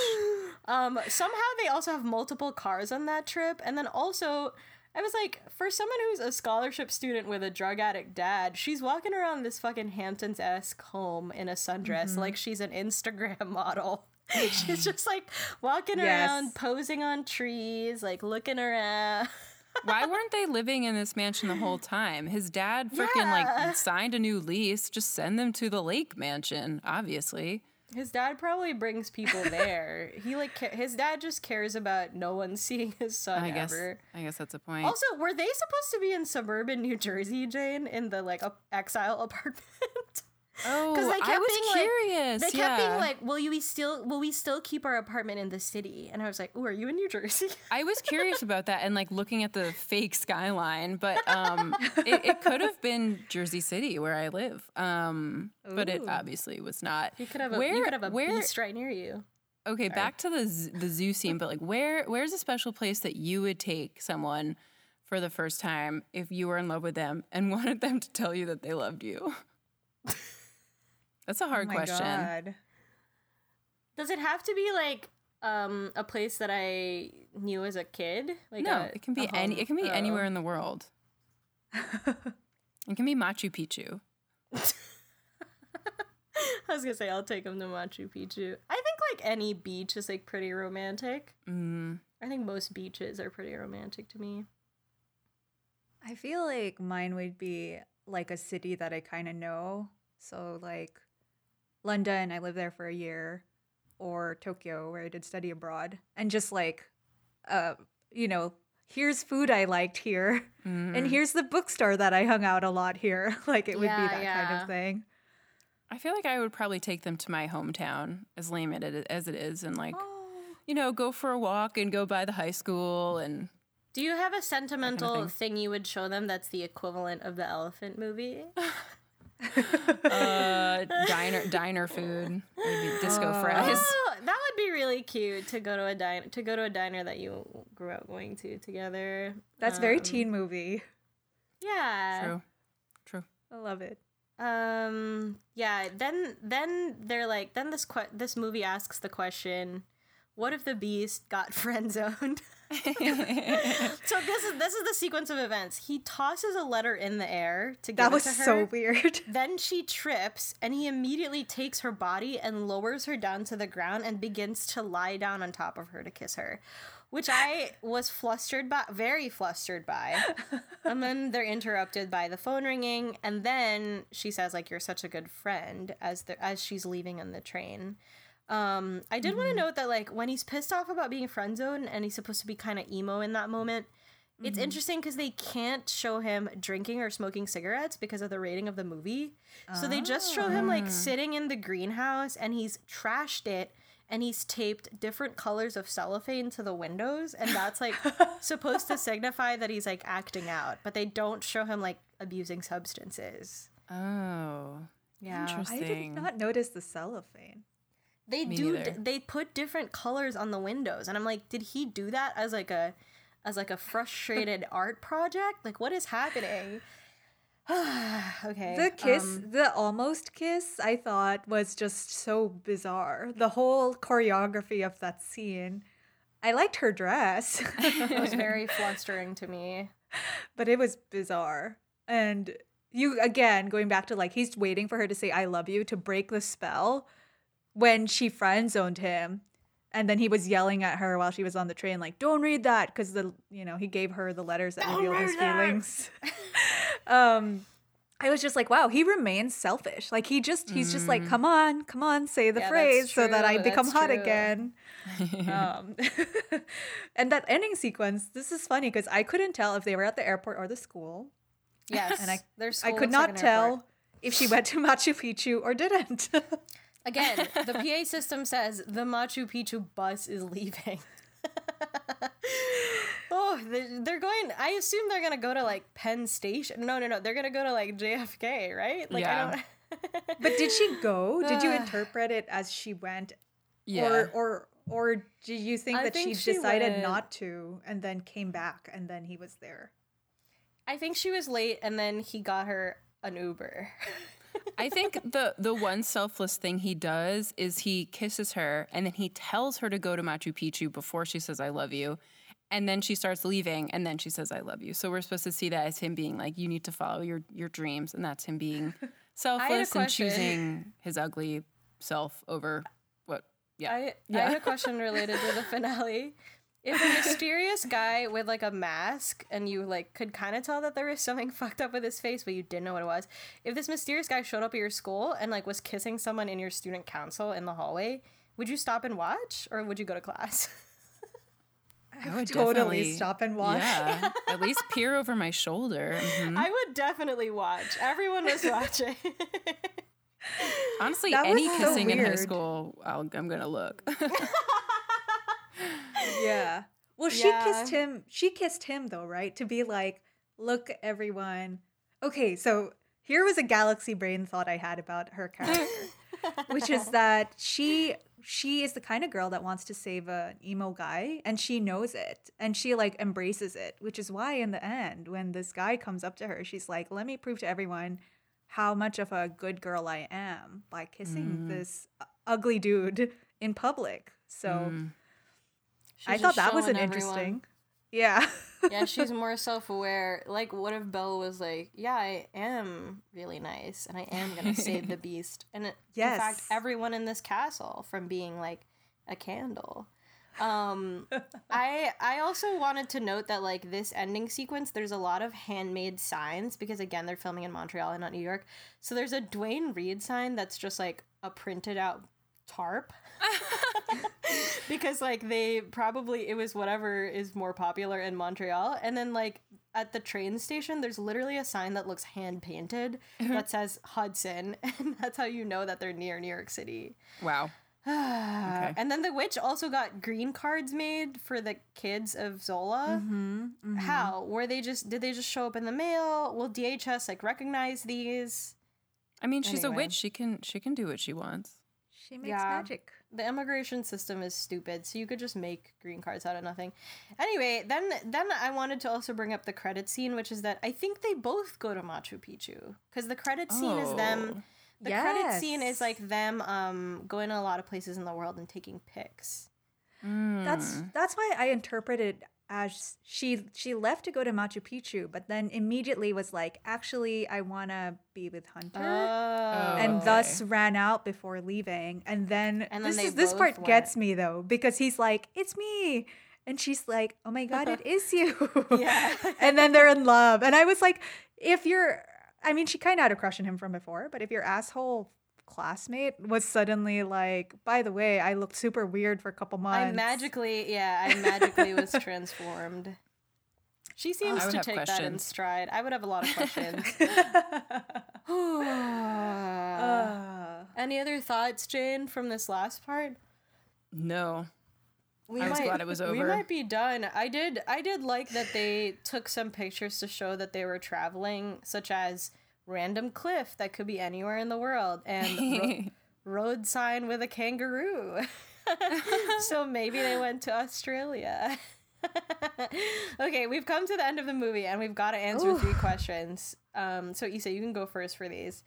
Um, somehow they also have multiple cars on that trip, and then also, I was like, for someone who's a scholarship student with a drug addict dad, she's walking around this fucking Hamptons esque home in a sundress Mm-hmm. like she's an Instagram *laughs* model. she's *sighs* just like walking Yes. around, posing on trees, like looking around. *laughs* Why weren't they living in this mansion the whole time? His dad freaking Yeah. like signed a new lease. Just send them to the lake mansion, obviously. His dad probably brings people there. he like ca- his dad just cares about no one seeing his son I guess ever. I guess that's a point. Also, were they supposed to be in suburban New Jersey, Jane, in the like a- exile *laughs* apartment? Oh, they I kept was being like- They kept yeah. being like, "Will you be still? Will we still keep our apartment in the city?" And I was like, "Oh, are you in New Jersey?" *laughs* I was curious about that and like looking at the fake skyline, but um, it, it could have been Jersey City where I live. Um, but it obviously was not. You could have a where, you could have a where, beast right near you. Okay, back to the z- the zoo scene, but like where where's a special place that you would take someone for the first time if you were in love with them and *laughs* wanted them to tell you that they loved you? *laughs* That's a hard oh my question. God. Does it have to be like um a place that I knew as a kid? Like no, a- it can be any it can be oh. anywhere in the world. *laughs* it can be Machu Picchu. *laughs* I was gonna say I'll take them to Machu Picchu. I think like any beach is like pretty romantic. Mm, I think most beaches are pretty romantic to me. I feel like mine would be like a city that I kind of know. So like London, I lived there for a year, or Tokyo, where I did study abroad, and just like, uh, you know, here's food I liked here, mm. *laughs* and here's the bookstore that I hung out a lot here. *laughs* like it would Yeah, be that kind of thing. I feel like I would probably take them to my hometown, as lame it- as it is, and like Oh. you know, go for a walk and go by the high school and Do you have a sentimental thing. thing you would show them that's the equivalent of the elephant movie? *laughs* uh, diner diner food, maybe disco fries. Oh, that would be really cute to go to a diner to go to a diner that you grew up going to together. That's very Um, teen movie. Yeah. True, true. I love it. Um. Yeah. Then then they're like then this que- this movie asks the question, what if the beast got *laughs* friend zoned? *laughs* so this is this is the sequence of events. He tosses a letter in the air to give That was to her. so weird. *laughs* Then she trips, and he immediately takes her body and lowers her down to the ground and begins to lie down on top of her to kiss her, which I was flustered by, very flustered by. *laughs* And then they're interrupted by the phone ringing, and then she says, "Like you're such a good friend," as the as she's leaving on the train. Um, I did want to note that like when he's pissed off about being friend zoned and he's supposed to be kind of emo in that moment, it's interesting because they can't show him drinking or smoking cigarettes because of the rating of the movie. So they just show him like sitting in the greenhouse and he's trashed it and he's taped different colors of cellophane to the windows and that's like *laughs* supposed to signify that he's like acting out, but they don't show him like abusing substances. Oh, Yeah. I did not notice the cellophane. They Me do. neither. They put different colors on the windows, and I'm like, did he do that as like a, as like a frustrated *laughs* art project? Like, what is happening? *sighs* okay. The kiss, um, the almost kiss, I thought was just so bizarre. The whole choreography of that scene. I liked her dress, *laughs* it was very *laughs* flustering to me. but it was bizarre. And you, again, going back to like, he's waiting for her to say, I love you to break the spell when she friend zoned him. And then he was yelling at her while she was on the train, like, don't read that. Because the, you know, he gave her the letters that Don't revealed his that. feelings. *laughs* um, I was just like, wow, he remains selfish. Like he just, he's just like, come on, come on, say the Yeah, phrase so that I become that's hot true. again. *laughs* um, *laughs* and that ending sequence, this is funny because I couldn't tell if they were at the airport or the school. Yes, And I- their I could looks like not tell airport. if she went to Machu Picchu or didn't. Again, *laughs* the PA system says the Machu Picchu bus is leaving. *laughs* oh, they- they're going. I assume they're gonna go to like Penn Station. No, no, no. They're gonna go to like JFK, right? Like Yeah. I don't. *laughs* but did she go? Did you *sighs* interpret it as she went, yeah. or or or did you think I that think she she decided went- not to and then came back and then he was there? I think she was late, and then he got her an Uber. I think the the one selfless thing he does is he kisses her and then he tells her to go to Machu Picchu before she says I love you. and then she starts leaving and then she says i love you so we're supposed to see that as him being like you need to follow your your dreams and that's him being *laughs* selfless and choosing his ugly self over what yeah I, I Yeah. have a question related to the finale. If a *laughs* mysterious guy with like a mask and you like could kind of tell that there was something *laughs* fucked up with his face, but you didn't know what it was. If this mysterious guy showed up at your school and like was kissing someone in your student council in the hallway, would you stop and watch or would you go to class? *laughs* I would totally stop and watch. yeah at least peer over my shoulder Mhm. I would definitely watch. Everyone was watching. honestly That any was so kissing in high school I'll, i'm gonna look Yeah. Well, she Yeah. kissed him. She kissed him though, right? To be like, look, everyone. Okay, so here was a galaxy brain thought I had about her character, which is *laughs* that she she is the kind of girl that wants to save an emo guy, and she knows it, and she like embraces it, which is why in the end, when this guy comes up to her, she's like, "Let me prove to everyone." How much of a good girl I am by kissing this ugly dude in public. So Mm. I thought that was an everyone. interesting. Yeah. yeah, *laughs* she's more self aware. Like, what if Belle was like, Yeah, I am really nice and I am going to save the *laughs* beast? And it, in fact, everyone in this castle from being like a candle. Um, *laughs* I I also wanted to note that like this ending sequence, there's a lot of handmade signs because again they're filming in Montreal and not New York. So there's a Duane Reade sign that's just like a printed out tarp *laughs* because like they probably it was whatever is more popular in Montreal and then like at the train station there's literally a sign that looks hand painted that says Hudson *laughs* and that's how you know that they're near New York City. wow *sighs* okay. And then the witch also got green cards made for the kids of Zola. Mm-hmm. How? Were they just did they just show up in the mail? Will DHS like recognize these? I mean, she's a witch. She can she can do what she wants. She makes Yeah. magic. The immigration system is stupid so you could just make green cards out of nothing. Anyway then then i wanted to also bring up the credit scene which is that i think they both go to machu picchu because the credit scene is them the credit scene is like them um going to a lot of places in the world and taking pics. That's Mm. that's why I interpret it Uh, as she she left to go to Machu Picchu, but then immediately was like, actually, I want to be with Hunter, oh and okay. thus ran out before leaving. And then And this is this part went. gets me though because he's like, it's me. And she's like, "Oh my god, it *laughs* is you!" Yeah. *laughs* and then they're in love. And I was like, "If you're, I mean, she kind of had a crush on him from before, but if your asshole classmate was suddenly like, by the way, I looked super weird for a couple months. i magically yeah i *laughs* magically was transformed she seems I would to have take that in stride i would have a lot of questions Uh, *laughs* *sighs* Any other thoughts, Jane, from this last part? No. We I was glad it was over. We might be done. I did. I did like that they took some pictures to show that they were traveling, such as random cliff that could be anywhere in the world and ro- *laughs* road sign with a kangaroo. *laughs* so maybe they went to Australia. *laughs* okay, we've come to the end of the movie and we've got to answer three questions. Um, so Isa, you can go first for these.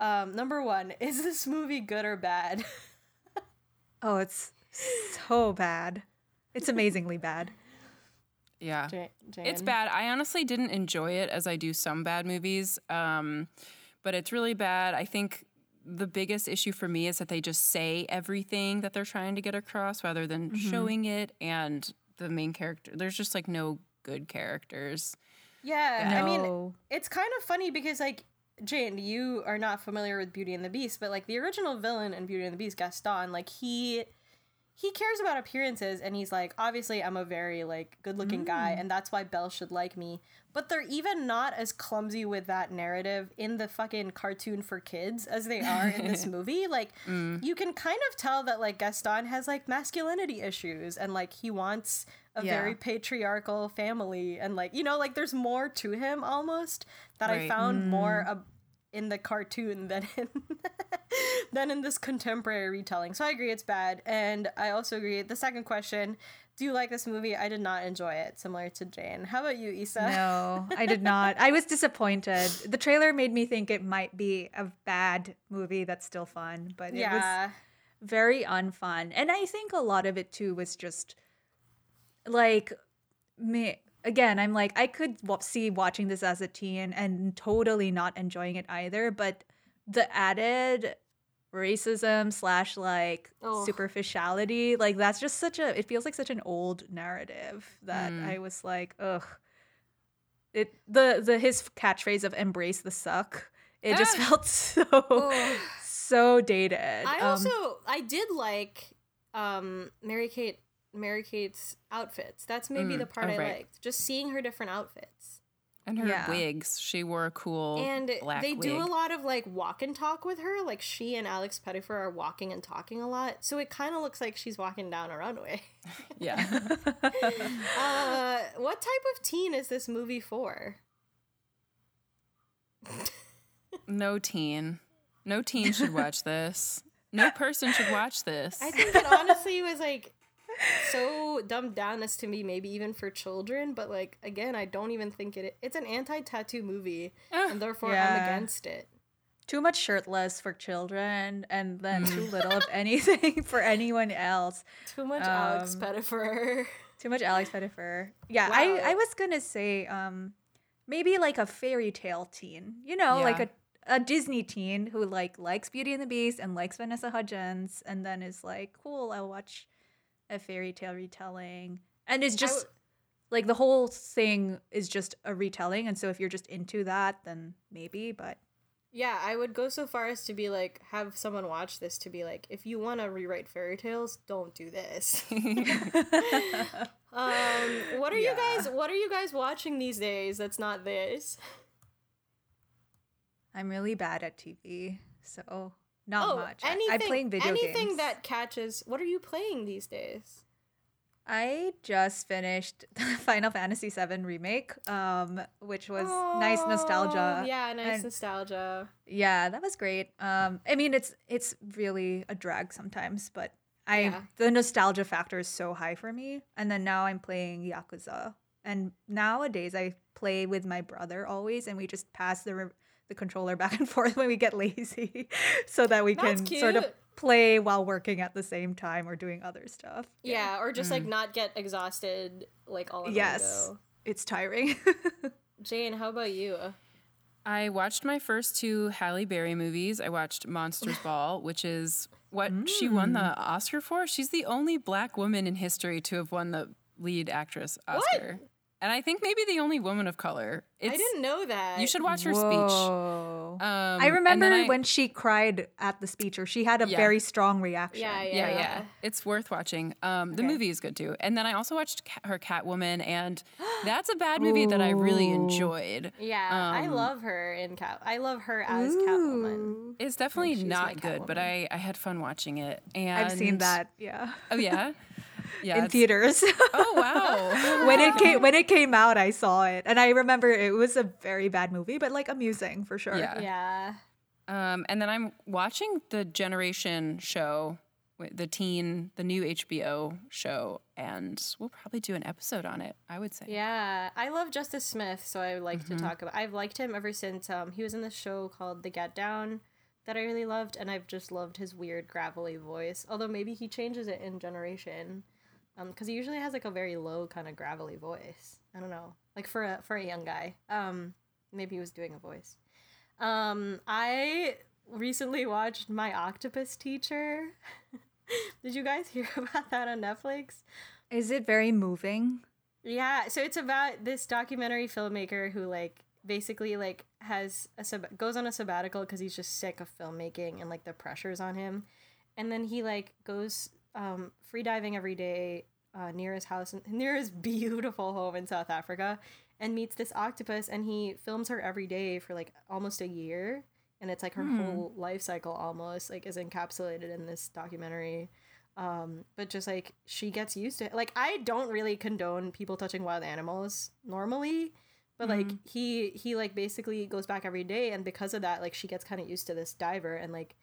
Um, number one, is this movie good or bad? oh, it's so bad. It's amazingly bad. Yeah. Ja- Jane? It's bad. I honestly didn't enjoy it as I do some bad movies. Um, but it's really bad. I think the biggest issue for me is that they just say everything that they're trying to get across rather than showing it. And the main character, there's just like no good characters. Yeah, I mean, it's kind of funny because like Jane, you are not familiar with Beauty and the Beast, but like the original villain in Beauty and the Beast, Gaston, like he he cares about appearances and he's like, obviously I'm a very like good-looking guy mm. and that's why Belle should like me. But they're even not as clumsy with that narrative in the fucking cartoon for kids as they are in this *laughs* movie. Like mm. you can kind of tell that like Gaston has like masculinity issues and like he wants a Yeah. very patriarchal family and like you know like there's more to him almost that I Right. found more mm. ab- in the cartoon than in *laughs* than in this contemporary retelling. So I agree it's bad and I also agree the second question, do you like this movie? I did not enjoy it similar to Jane. How about you, Isa? No, I did not. I was disappointed. The trailer made me think it might be a bad movie that's still fun, but it was Yeah. very unfun. And I think a lot of it too was just like me again, I'm like I could w- see watching this as a teen and totally not enjoying it either, but the added racism slash like Oh. superficiality, like that's just such a it feels like such an old narrative that Mm. I was like, ugh. It the the his catchphrase of embrace the suck. It just Ah. felt *laughs* so Ugh. so dated. I Um, also I did like um Mary Kate Mary Kate's outfits. That's maybe Mm, the part oh, I right. liked. Just seeing her different outfits. And her Yeah. wigs. She wore a cool and they do a lot of like walk and talk with her. Like she and Alex Pettyfer are walking and talking a lot. So it kind of looks like she's walking down a runway. *laughs* Yeah. *laughs* uh, what type of teen is this movie for? no teen. No teen should watch this. No person should watch this. *laughs* I think it honestly was like so dumbed down as to me, maybe even for children. But like again, I don't even think it. It's an anti-tattoo movie, and therefore I'm against it. too much shirtless for children and then too little of *laughs* anything *laughs* for anyone else. Too much Alex Um, Pettyfer. Too much Alex Pettyfer. Yeah, I, Wow. I was gonna say um maybe like a fairy tale teen. You know, like a a Disney teen who like likes Beauty and the Beast and likes Vanessa Hudgens and then is like, cool, I'll watch a fairy tale retelling. And it's just w- like the whole thing is just a retelling. And so if you're just into that, then maybe, but Yeah, I would go so far as to be like, have someone watch this to be like, if you want to rewrite fairy tales, don't do this. *laughs* um, what are you guys? What are you guys watching these days? That's not this. I'm really bad at TV, so not oh, much. I- anything, I'm playing video anything games. that catches. What are you playing these days? I just finished *laughs* Final Fantasy VII remake, um, which was nice nostalgia. Oh, Yeah, nice and- nostalgia. Yeah, that was great. Um, I mean, it's it's really a drag sometimes, but I Yeah. the nostalgia factor is so high for me. And then now I'm playing Yakuza, and nowadays I play with my brother always, and we just pass the re- the controller back and *laughs* forth when we get lazy, *laughs* so that we That's can sort of play while working at the same time or doing other stuff. Yeah, or just like mm. not get exhausted like all in Yes, go. it's tiring. *laughs* Jane, how about you? I watched my first two Halle Berry movies. I watched Monsters Ball, which is what she won the mm. Oscar for. She's the only black woman in history to have won the lead actress Oscar. And I think maybe the only woman of color. It's, I didn't know that. You should watch her speech. Whoa. Um, I remember I- when she cried at the speech, or she had a Yeah. very strong reaction. Yeah, yeah, yeah, yeah. yeah. It's worth watching. Um, the Okay. movie is good too. And then I also watched Ca- her Catwoman, and *gasps* that's a bad movie that I really enjoyed. Yeah, I Um, love her in Cat. I love her as Catwoman. It's definitely not good, but I, I had fun watching it. And I've seen that. Yeah, Oh yeah, *laughs* yeah. in theaters. Oh wow. *laughs* when it came when it came out, I saw it, and I remember it was a very bad movie, but like amusing for sure. Yeah. Yeah. Um, and then I'm watching the Generation show, the teen, the new HBO show, and we'll probably do an episode on it. I would say. Yeah, I love Justice Smith, so I like Mm-hmm. to talk about. I've liked him ever since um, he was in the show called The Get Down that I really loved, and I've just loved his weird gravelly voice. Although maybe he changes it in Generation, because he usually has like a very low kind of gravelly voice. I don't know, like for a for a young guy. Um, maybe he was doing a voice. Um, I recently watched My Octopus Teacher. *laughs* Did you guys hear *laughs* about that on Netflix? Is it very moving? Yeah, so it's about this documentary filmmaker who like basically like has a sub- goes on a sabbatical because he's just sick of filmmaking and like the pressures on him, and then he like goes um, free diving every day uh, near his house *laughs* near his beautiful home in South Africa, and meets this octopus and he films her every day for like almost a year, and it's like her whole life cycle almost like is encapsulated in this documentary. Um but just like she gets used to it. Like i don't really condone people touching wild animals normally but like he he like basically goes back every day and because of that like she gets kind of used to this diver and like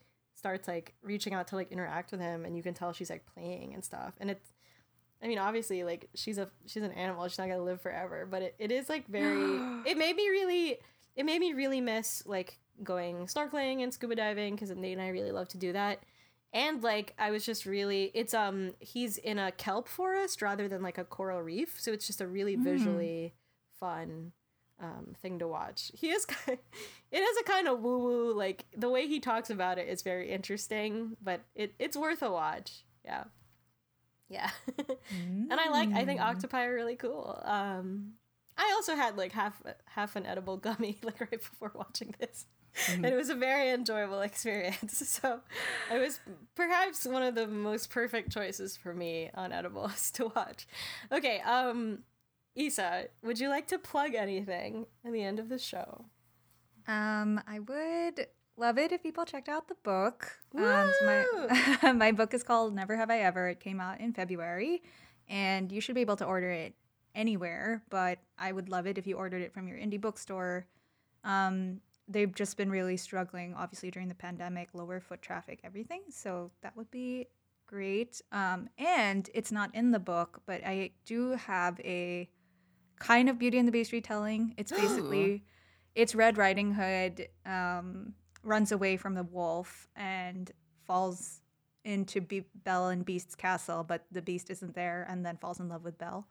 starts like reaching out to like interact with him and you can tell she's like playing and stuff. And it's i mean obviously like she's a she's an animal. She's not gonna live forever. But it, it is like very *gasps* it made me really it made me really miss like going snorkeling and scuba diving because nate and i really love to do that. And like I was just really it's um he's in a kelp forest rather than like a coral reef, so it's just a really visually fun um thing to watch. He is kind *laughs* it has a kind of woo woo like the way he talks about it is very interesting, but it it's worth a watch. Yeah. Yeah. *laughs* and I like I think octopi are really cool. Um I also had like half half an edible gummy *laughs* like right before watching this. And it was a very enjoyable experience. So it was perhaps one of the most perfect choices for me on edibles to watch. Okay, um Isa, would you like to plug anything at the end of the show? Um, I would love it if people checked out the book. Um, so my *laughs* my book is called Never Have I Ever. It came out in February, and you should be able to order it anywhere. But I would love it if you ordered it from your indie bookstore. Um, they've just been really struggling, obviously during the pandemic, lower foot traffic, everything. So that would be great. Um, and it's not in the book, but I do have a kind of Beauty and the Beast retelling. It's basically it's Red Riding Hood um, runs away from the wolf and falls into Be- Belle and Beast's castle, but the Beast isn't there, and then falls in love with Belle.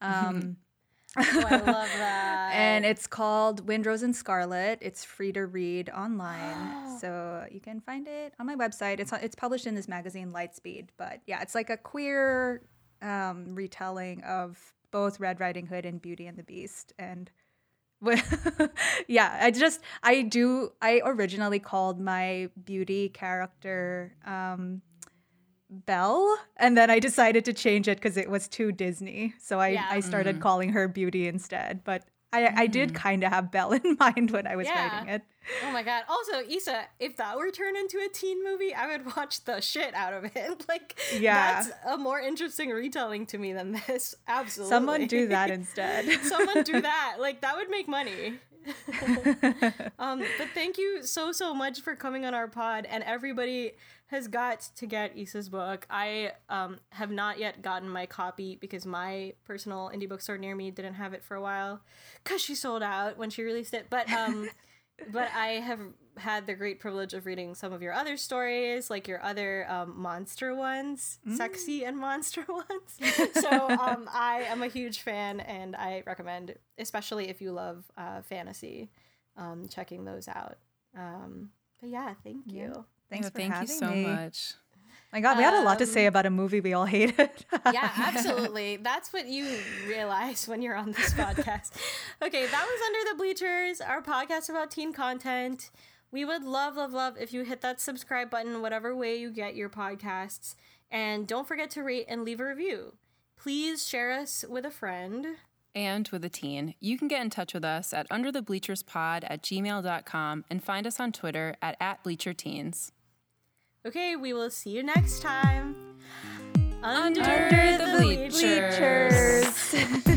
Um, *laughs* *laughs* Oh, I love that. and it's called Windrose and Scarlet. It's free to read online, *gasps* so you can find it on my website. It's it's published in this magazine Lightspeed, but yeah, it's like a queer um, retelling of both Red Riding Hood and Beauty and the Beast, and *laughs* yeah, I just I do I originally called my beauty character um Belle and then I decided to change it because it was too Disney. So I, Yeah. I started calling her Beauty instead. But I, I did kind of have Belle in *laughs* mind when I was Yeah. writing it. Oh my god. Also, Isa, if that were turned into a teen movie, I would watch the shit out of it. *laughs* Like Yeah. that's a more interesting retelling to me than this. Absolutely. *laughs* Someone do that instead. Someone do that. Like that would make money. um, but thank you so so much for coming on our pod, and everybody has got to get Isa's book. I um, have not yet gotten my copy because my personal indie bookstore near me didn't have it for a while because she sold out when she released it. But um, *laughs* but I have had the great privilege of reading some of your other stories, like your other um, monster ones, sexy and monster *laughs* ones. *laughs* so um, I am a huge fan, and I recommend, especially if you love uh, fantasy, um, checking those out. Um, but yeah, thank Yeah. You. Thanks Yeah, for thank having you so me. much. My God, we had a lot to Um, say about a movie we all hated. yeah, *laughs* absolutely. That's what you realize when you're on this *laughs* podcast. Okay, that was Under the Bleachers, our podcast about teen content. We would love, love, love if you hit that subscribe button, whatever way you get your podcasts. And don't forget to rate and leave a review. Please share us with a friend. And with a teen, you can get in touch with us at underthebleacherspod at gmail.com and find us on Twitter at, at bleacherteens. Okay, we will see you next time. Under, Under the bleachers. bleachers. *laughs*